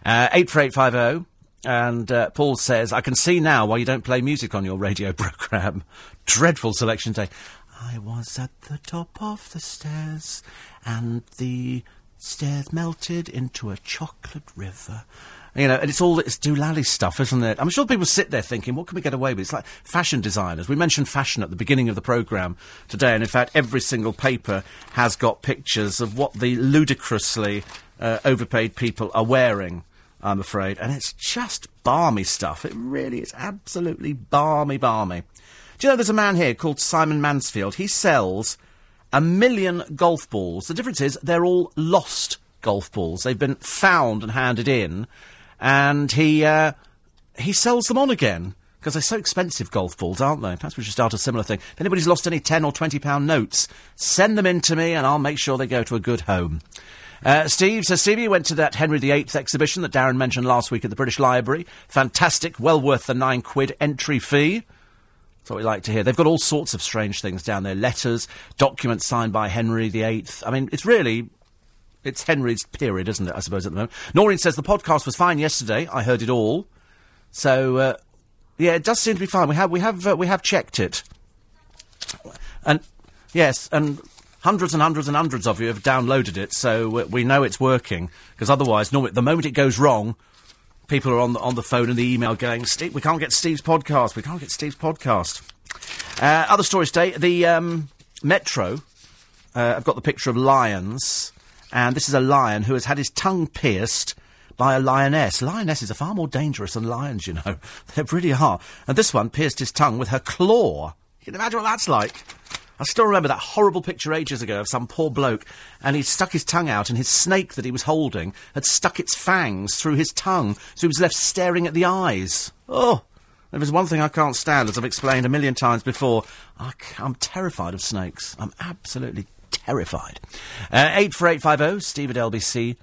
Uh, 84850. And uh, Paul says, I can see now why you don't play music on your radio programme. Dreadful selection day. I was at the top of the stairs, and the stairs melted into a chocolate river. You know, and it's all it's doolally stuff, isn't it? I'm sure people sit there thinking, what can we get away with? It's like fashion designers. We mentioned fashion at the beginning of the programme today, and in fact, every single paper has got pictures of what the ludicrously uh, overpaid people are wearing. I'm afraid, and it's just balmy stuff. It really is absolutely balmy, balmy. Do you know there's a man here called Simon Mansfield? He sells a million golf balls. The difference is they're all lost golf balls. They've been found and handed in, and he uh, he sells them on again because they're so expensive golf balls, aren't they? Perhaps we should start a similar thing. If anybody's lost any ten or twenty pound notes, send them in to me, and I'll make sure they go to a good home. Uh, Steve says Stevie went to that Henry VIII exhibition that Darren mentioned last week at the British Library. Fantastic, well worth the nine quid entry fee. That's what we like to hear. They've got all sorts of strange things down there letters, documents signed by Henry VIII. I mean, it's really. It's Henry's period, isn't it, I suppose, at the moment. Noreen says the podcast was fine yesterday. I heard it all. So, uh, yeah, it does seem to be fine. We have, we have, uh, we have checked it. And, yes, and hundreds and hundreds and hundreds of you have downloaded it, so uh, we know it's working. Because otherwise, normally, the moment it goes wrong, people are on the, on the phone and the email going, Steve, we can't get Steve's podcast. We can't get Steve's podcast. Uh, other stories today. The um, Metro. Uh, I've got the picture of lions, and this is a lion who has had his tongue pierced by a lioness. Lionesses are far more dangerous than lions, you know. They really are. And this one pierced his tongue with her claw. You can imagine what that's like. I still remember that horrible picture ages ago of some poor bloke, and he'd stuck his tongue out, and his snake that he was holding had stuck its fangs through his tongue, so he was left staring at the eyes. Oh! If there's one thing I can't stand, as I've explained a million times before, I, am terrified of snakes. I'm absolutely terrified. Uh, 84850, steve at lbc.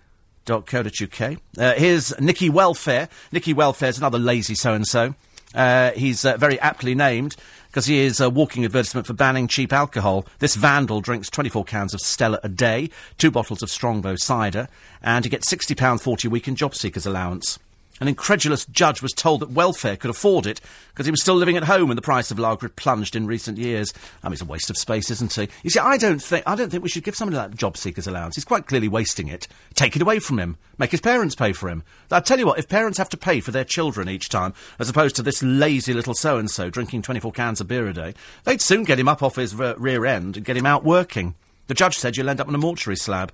lbc.co.uk. Uh, here's Nicky Welfare. Nicky Welfare's another lazy so-and-so. Uh, he's uh, very aptly named because he is a walking advertisement for banning cheap alcohol. This vandal drinks 24 cans of Stella a day, two bottles of Strongbow cider, and he gets £60.40 a week in job seekers allowance. An incredulous judge was told that welfare could afford it because he was still living at home and the price of lager had plunged in recent years. I mean, it's a waste of space, isn't he? You see, I don't think I don't think we should give somebody like job seekers allowance. He's quite clearly wasting it. Take it away from him. Make his parents pay for him. I tell you what, if parents have to pay for their children each time, as opposed to this lazy little so and so drinking 24 cans of beer a day, they'd soon get him up off his rear end and get him out working. The judge said you'll end up on a mortuary slab.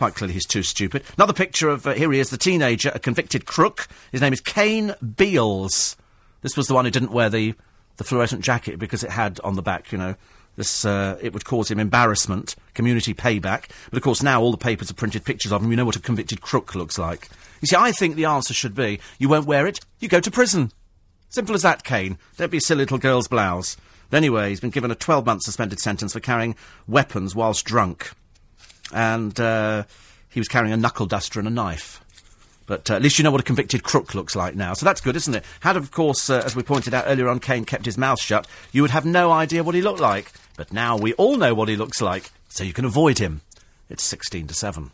Quite clearly, he's too stupid. Another picture of uh, here he is, the teenager, a convicted crook. His name is Kane Beals. This was the one who didn't wear the the fluorescent jacket because it had on the back, you know, this uh, it would cause him embarrassment, community payback. But of course, now all the papers have printed pictures of him. You know what a convicted crook looks like. You see, I think the answer should be: you won't wear it, you go to prison. Simple as that, Kane. Don't be a silly little girl's blouse. But anyway, he's been given a 12-month suspended sentence for carrying weapons whilst drunk and uh, he was carrying a knuckle duster and a knife. But uh, at least you know what a convicted crook looks like now. So that's good, isn't it? Had, of course, uh, as we pointed out earlier on, Kane kept his mouth shut, you would have no idea what he looked like. But now we all know what he looks like, so you can avoid him. It's 16 to 7.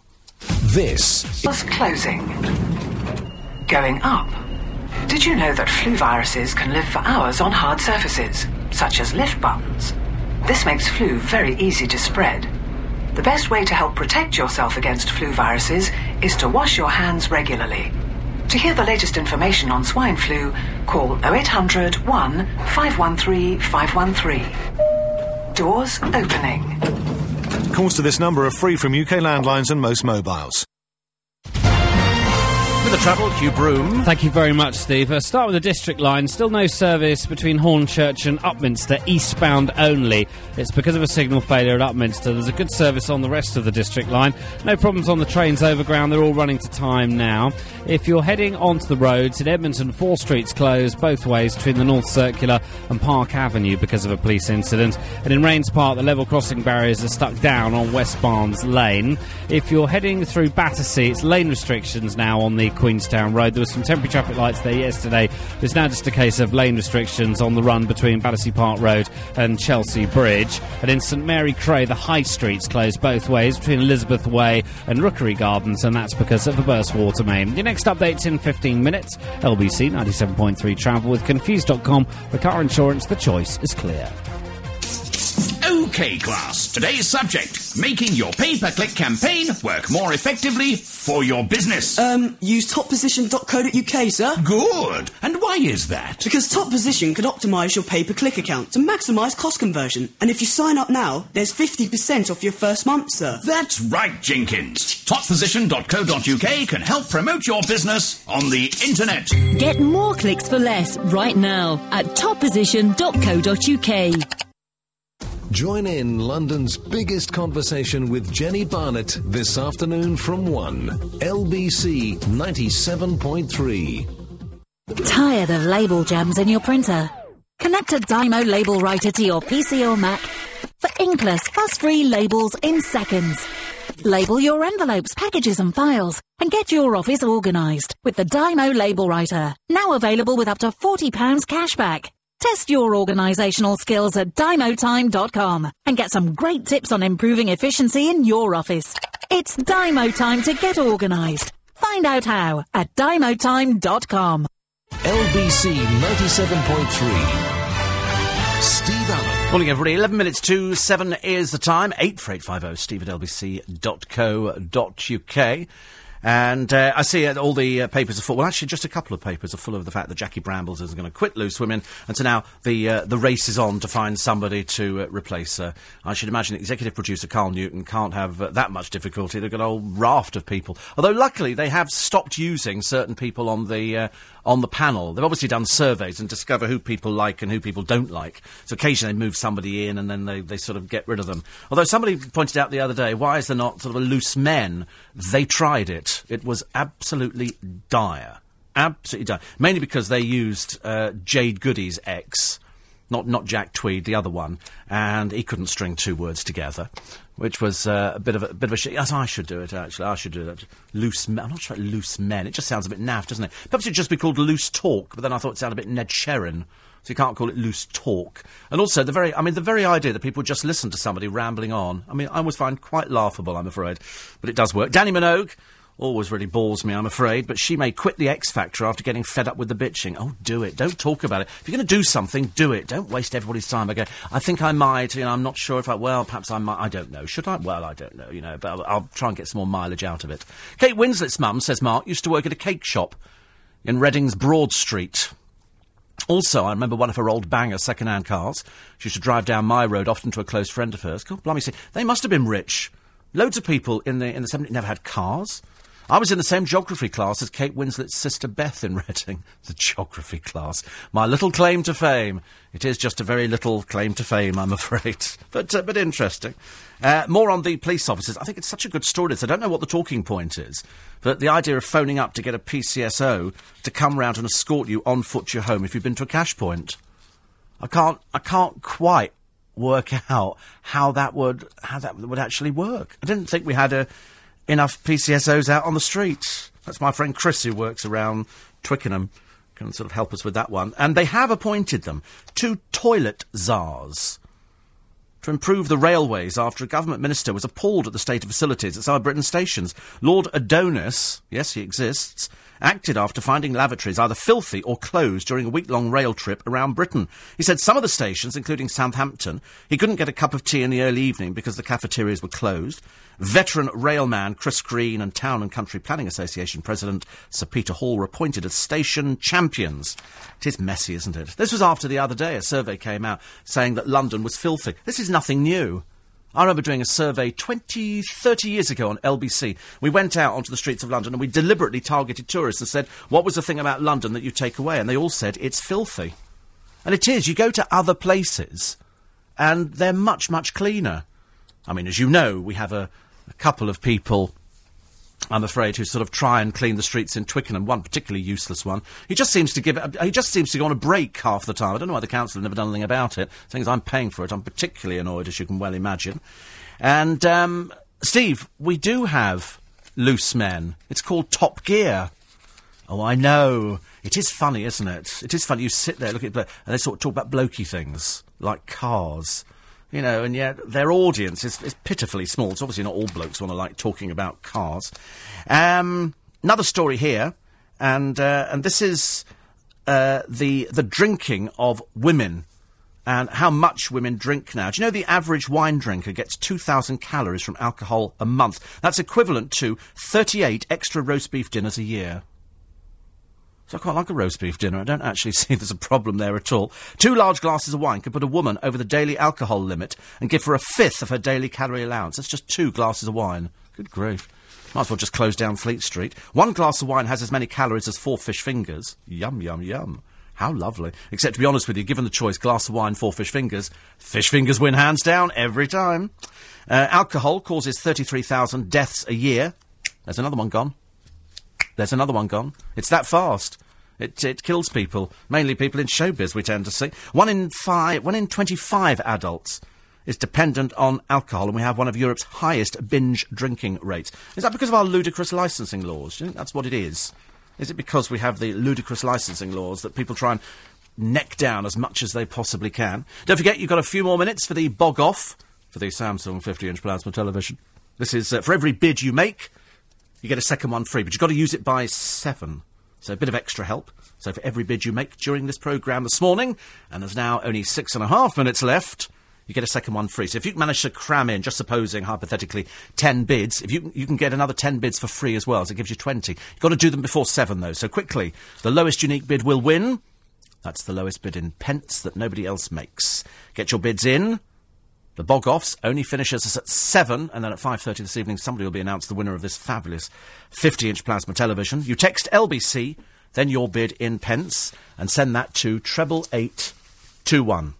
This Was closing. Going up. Did you know that flu viruses can live for hours on hard surfaces, such as lift buttons? This makes flu very easy to spread. The best way to help protect yourself against flu viruses is to wash your hands regularly. To hear the latest information on swine flu, call 0800 1 513 513. Doors opening. Calls to this number are free from UK landlines and most mobiles. The travel, Hugh Broom. Thank you very much, Steve. Uh, start with the district line. Still no service between Hornchurch and Upminster, eastbound only. It's because of a signal failure at Upminster. There's a good service on the rest of the district line. No problems on the trains overground. They're all running to time now. If you're heading onto the roads in Edmonton, Fore Street's closed both ways between the North Circular and Park Avenue because of a police incident. And in Raynes Park, the level crossing barriers are stuck down on West Barnes Lane. If you're heading through Battersea, it's lane restrictions now on the Queenstown Road. There were some temporary traffic lights there yesterday. It's now just a case of lane restrictions on the run between Battersea Park Road and Chelsea Bridge. And in St Mary Cray, the high streets closed both ways between Elizabeth Way and Rookery Gardens, and that's because of a burst water main. Your next update's in 15 minutes. LBC 97.3 travel with Confused.com. For car insurance, the choice is clear. Okay, class. Today's subject making your pay per click campaign work more effectively for your business. Um, use topposition.co.uk, sir. Good. And why is that? Because Top Position can optimise your pay per click account to maximise cost conversion. And if you sign up now, there's 50% off your first month, sir. That's right, Jenkins. Topposition.co.uk can help promote your business on the internet. Get more clicks for less right now at topposition.co.uk. Join in London's biggest conversation with Jenny Barnett this afternoon from 1. LBC 97.3. Tired of label jams in your printer? Connect a Dymo label writer to your PC or Mac for inkless, fuss-free labels in seconds. Label your envelopes, packages and files and get your office organised with the Dymo Label Writer. Now available with up to £40 cashback. Test your organisational skills at dymotime.com and get some great tips on improving efficiency in your office. It's Dymo Time to get organised. Find out how at dymotime.com. LBC 97.3. Steve Allen. Morning, everybody. 11 minutes to 7 is the time. 84850 steve at lbc.co.uk. And uh, I see uh, all the uh, papers are full. Well, actually, just a couple of papers are full of the fact that Jackie Brambles is going to quit Loose Women, and so now the uh, the race is on to find somebody to uh, replace her. I should imagine executive producer Carl Newton can't have uh, that much difficulty. They've got a whole raft of people. Although, luckily, they have stopped using certain people on the on the panel. They've obviously done surveys and discover who people like and who people don't like. So occasionally they move somebody in and then they, they sort of get rid of them. Although somebody pointed out the other day, why is there not sort of a loose men? They tried it. It was absolutely dire. Absolutely dire. Mainly because they used uh, Jade Goody's ex. Not, not Jack Tweed, the other one, and he couldn't string two words together, which was uh, a bit of a, bit of a shit. Yes, I should do it actually. I should do that. Loose men. I'm not sure about loose men. It just sounds a bit naff, doesn't it? Perhaps it'd just be called loose talk, but then I thought it sounded a bit Ned Sherrin. So you can't call it loose talk. And also the very, I mean, the very idea that people just listen to somebody rambling on. I mean, I always find quite laughable. I'm afraid, but it does work. Dannii Minogue. Always really bores me, I'm afraid, but she may quit the X Factor after getting fed up with the bitching. Oh, do it. Don't talk about it. If you're going to do something, do it. Don't waste everybody's time. Okay, I think I might, you know, I'm not sure if I, well, perhaps I might, I don't know. Should I? Well, I don't know, you know, but I'll, I'll try and get some more mileage out of it. Kate Winslet's mum, says Mark, used to work at a cake shop in Reading's Broad Street. Also, I remember one of her old banger second-hand cars. She used to drive down my road, often to a close friend of hers. God, blimey, see, they must have been rich. Loads of people in the in the 70s never had cars. I was in the same geography class as Kate Winslet's sister Beth in Reading. The geography class. My little claim to fame. It is just a very little claim to fame, I'm afraid. But, uh, but interesting. Uh, more on the police officers. I think it's such a good story. I don't know what the talking point is, but the idea of phoning up to get a PCSO to come round and escort you on foot to your home if you've been to a cash point. I can't, I can't quite work out how that would, how that would actually work. I didn't think we had a, enough PCSOs out on the streets. That's my friend Chris who works around Twickenham. Can sort of help us with that one. And they have appointed them two toilet czars to improve the railways after a government minister was appalled at the state of facilities at some of Britain's stations. Lord Adonis, yes, he exists, acted after finding lavatories either filthy or closed during a week-long rail trip around Britain. He said some of the stations, including Southampton, he couldn't get a cup of tea in the early evening because the cafeterias were closed. Veteran railman Chris Green and Town and Country Planning Association President Sir Peter Hall were appointed as station champions. It is messy, isn't it? This was after the other day a survey came out saying that London was filthy. This is nothing new. I remember doing a survey 20, 30 years ago on LBC. We went out onto the streets of London and we deliberately targeted tourists and said, what was the thing about London that you take away? And they all said, it's filthy. And it is. You go to other places and they're much, much cleaner. I mean, as you know, we have a, a couple of people, I'm afraid, who sort of try and clean the streets in Twickenham. One particularly useless one. He just seems to give. He just seems to go on a break half the time. I don't know why the council have never done anything about it. Saying as I'm paying for it, I'm particularly annoyed, as you can well imagine. And um, Steve, we do have loose men. It's called Top Gear. Oh, I know. It is funny, isn't it? It is funny. You sit there, look at, and they sort of talk about blokey things like cars. You know, and yet their audience is, is pitifully small. It's obviously not all blokes want to like talking about cars. Um, another story here, and uh, and this is uh, the the drinking of women and how much women drink now. Do you know the average wine drinker gets 2,000 calories from alcohol a month? That's equivalent to 38 extra roast beef dinners a year. So I quite like a roast beef dinner. I don't actually see there's a problem there at all. Two large glasses of wine can put a woman over the daily alcohol limit and give her a fifth of her daily calorie allowance. That's just two glasses of wine. Good grief. Might as well just close down Fleet Street. One glass of wine has as many calories as four fish fingers. Yum, yum, yum. How lovely. Except, to be honest with you, given the choice, glass of wine, four fish fingers, fish fingers win hands down every time. Uh, alcohol causes 33,000 deaths a year. There's another one gone. There's another one gone. It's that fast. It, it kills people, mainly people in showbiz. We tend to see one in five, one in twenty-five adults is dependent on alcohol, and we have one of Europe's highest binge drinking rates. Is that because of our ludicrous licensing laws? Do you think that's what it is? Is it because we have the ludicrous licensing laws that people try and neck down as much as they possibly can? Don't forget, you've got a few more minutes for the bog off for the Samsung 50 inch plasma television. This is uh, for every bid you make, you get a second one free, but you've got to use it by seven. So a bit of extra help. So for every bid you make during this programme this morning, and there's now only six and a half minutes left, you get a second one free. So if you manage to cram in, just supposing hypothetically, ten bids, if you you can get another ten bids for free as well, so it gives you twenty. You've got to do them before seven though. So quickly, the lowest unique bid will win. That's the lowest bid in pence that nobody else makes. Get your bids in. The bog offs only finishes us at seven, and then at five thirty this evening, somebody will be announced the winner of this fabulous fifty-inch plasma television. You text LBC, then your bid in pence, and send that to treble eight two one.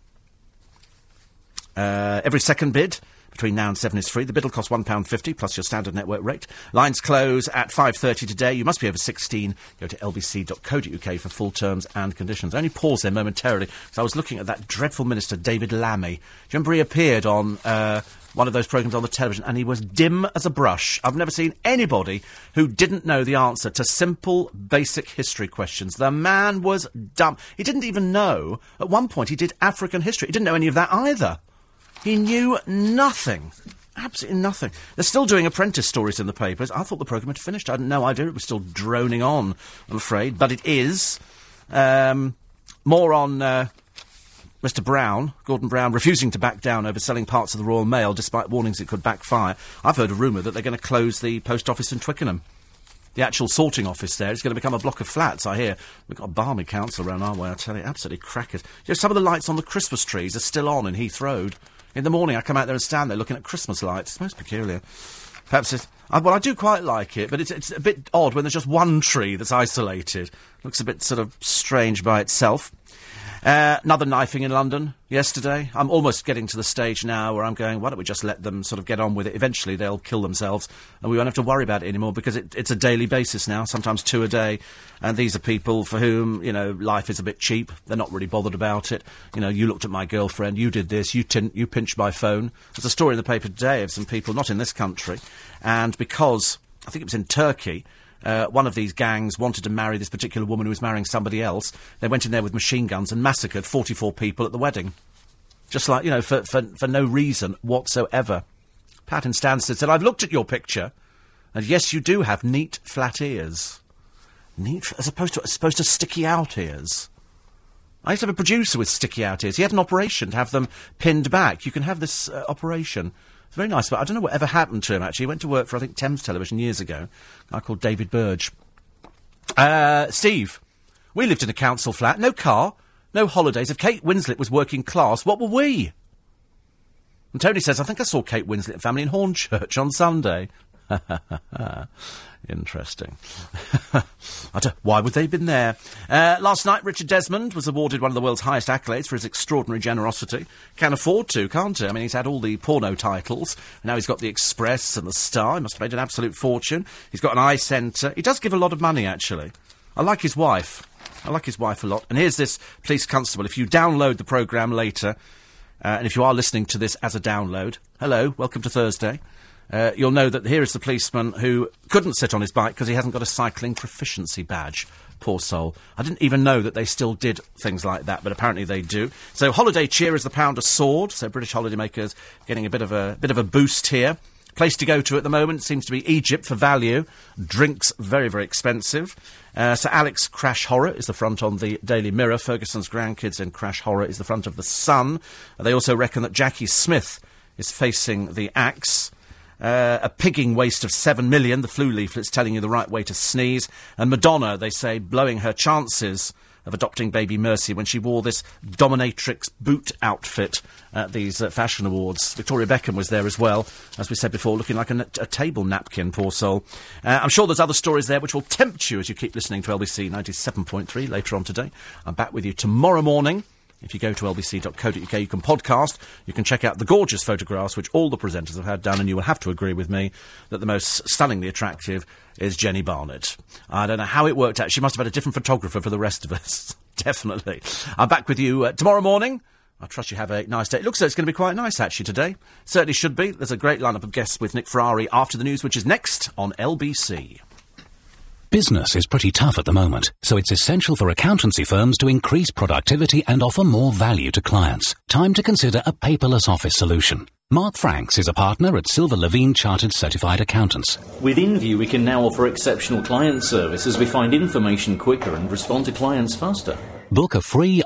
Uh, every second bid between now and 7 is free. The bid will cost £1.50 plus your standard network rate. Lines close at 5.30 today. You must be over 16. Go to lbc.co.uk for full terms and conditions. I only pause there momentarily because I was looking at that dreadful minister, David Lammy. Do you remember he appeared on... Uh, one of those programmes on the television, and he was dim as a brush. I've never seen anybody who didn't know the answer to simple, basic history questions. The man was dumb. He didn't even know. At one point, he did African history. He didn't know any of that either. He knew nothing. Absolutely nothing. They're still doing apprentice stories in the papers. I thought the programme had finished. I had no idea it was still droning on, I'm afraid. But it is. Um, more on uh, Mr. Brown, Gordon Brown, refusing to back down over selling parts of the Royal Mail despite warnings it could backfire. I've heard a rumour that they're going to close the post office in Twickenham. The actual sorting office there is going to become a block of flats, I hear. We've got a balmy council around our way, I tell you. Absolutely crackers. You know, some of the lights on the Christmas trees are still on in Heath Road. In the morning, I come out there and stand there looking at Christmas lights. It's most peculiar. Perhaps it's. I, well, I do quite like it, but it's, it's a bit odd when there's just one tree that's isolated. Looks a bit sort of strange by itself. Uh, another knifing in London yesterday. I'm almost getting to the stage now where I'm going, why don't we just let them sort of get on with it? Eventually they'll kill themselves and we won't have to worry about it anymore because it, it's a daily basis now, sometimes two a day. And these are people for whom, you know, life is a bit cheap. They're not really bothered about it. You know, you looked at my girlfriend, you did this, you, tin- you pinched my phone. There's a story in the paper today of some people, not in this country, and because, I think it was in Turkey, uh, one of these gangs wanted to marry this particular woman who was marrying somebody else. They went in there with machine guns and massacred 44 people at the wedding. Just like, you know, for, for, for no reason whatsoever. Pat in Stansted said, I've looked at your picture, and yes, you do have neat, flat ears. Neat, as opposed to, as opposed to sticky out ears. I used to have a producer with sticky out ears. He had an operation to have them pinned back. You can have this uh, operation. It's very nice, but I don't know what ever happened to him, actually. He went to work for, I think, Thames Television years ago. A guy called David Burge. Uh, Steve, we lived in a council flat, no car, no holidays. If Kate Winslet was working class, what were we? And Tony says, I think I saw Kate Winslet and family in Hornchurch on Sunday. Interesting. why would they have been there? Uh, last night, Richard Desmond was awarded one of the world's highest accolades for his extraordinary generosity. Can afford to, can't he? I mean, he's had all the porno titles. Now he's got the Express and the Star. He must have made an absolute fortune. He's got an eye centre. He does give a lot of money, actually. I like his wife. I like his wife a lot. And here's this police constable. If you download the programme later, uh, and if you are listening to this as a download, hello, welcome to Thursday. Uh, you'll know that here is the policeman who couldn't sit on his bike because he hasn't got a cycling proficiency badge. Poor soul. I didn't even know that they still did things like that, but apparently they do. So holiday cheer is the pound a sword. So British holidaymakers getting a bit of a bit of a boost here. Place to go to at the moment seems to be Egypt for value. Drinks very, very expensive. Uh, so Alex Crash Horror is the front on the Daily Mirror. Ferguson's grandkids in Crash Horror is the front of the Sun. They also reckon that Jacqui Smith is facing the axe. Uh, a pigging waste of seven million. The flu leaflet's telling you the right way to sneeze. And Madonna, they say, blowing her chances of adopting baby Mercy when she wore this dominatrix boot outfit at these uh, fashion awards. Victoria Beckham was there as well, as we said before, looking like a, a table napkin, poor soul. Uh, I'm sure there's other stories there which will tempt you as you keep listening to LBC 97.3 later on today. I'm back with you tomorrow morning. If you go to lbc.co.uk, you can podcast, you can check out the gorgeous photographs which all the presenters have had done, and you will have to agree with me that the most stunningly attractive is Jenny Barnett. I don't know how it worked out. She must have had a different photographer for the rest of us. Definitely. I'm back with you uh, tomorrow morning I trust you have a nice day. It looks like it's going to be quite nice actually today. Certainly should be. There's a great lineup of guests with Nick Ferrari after the news, which is next on LBC. Business is pretty tough at the moment, so it's essential for accountancy firms to increase productivity and offer more value to clients. Time to consider a paperless office solution. Mark Franks is a partner at Silver Levene Chartered Certified Accountants. With InView, we can now offer exceptional client service as we find information quicker and respond to clients faster. Book a free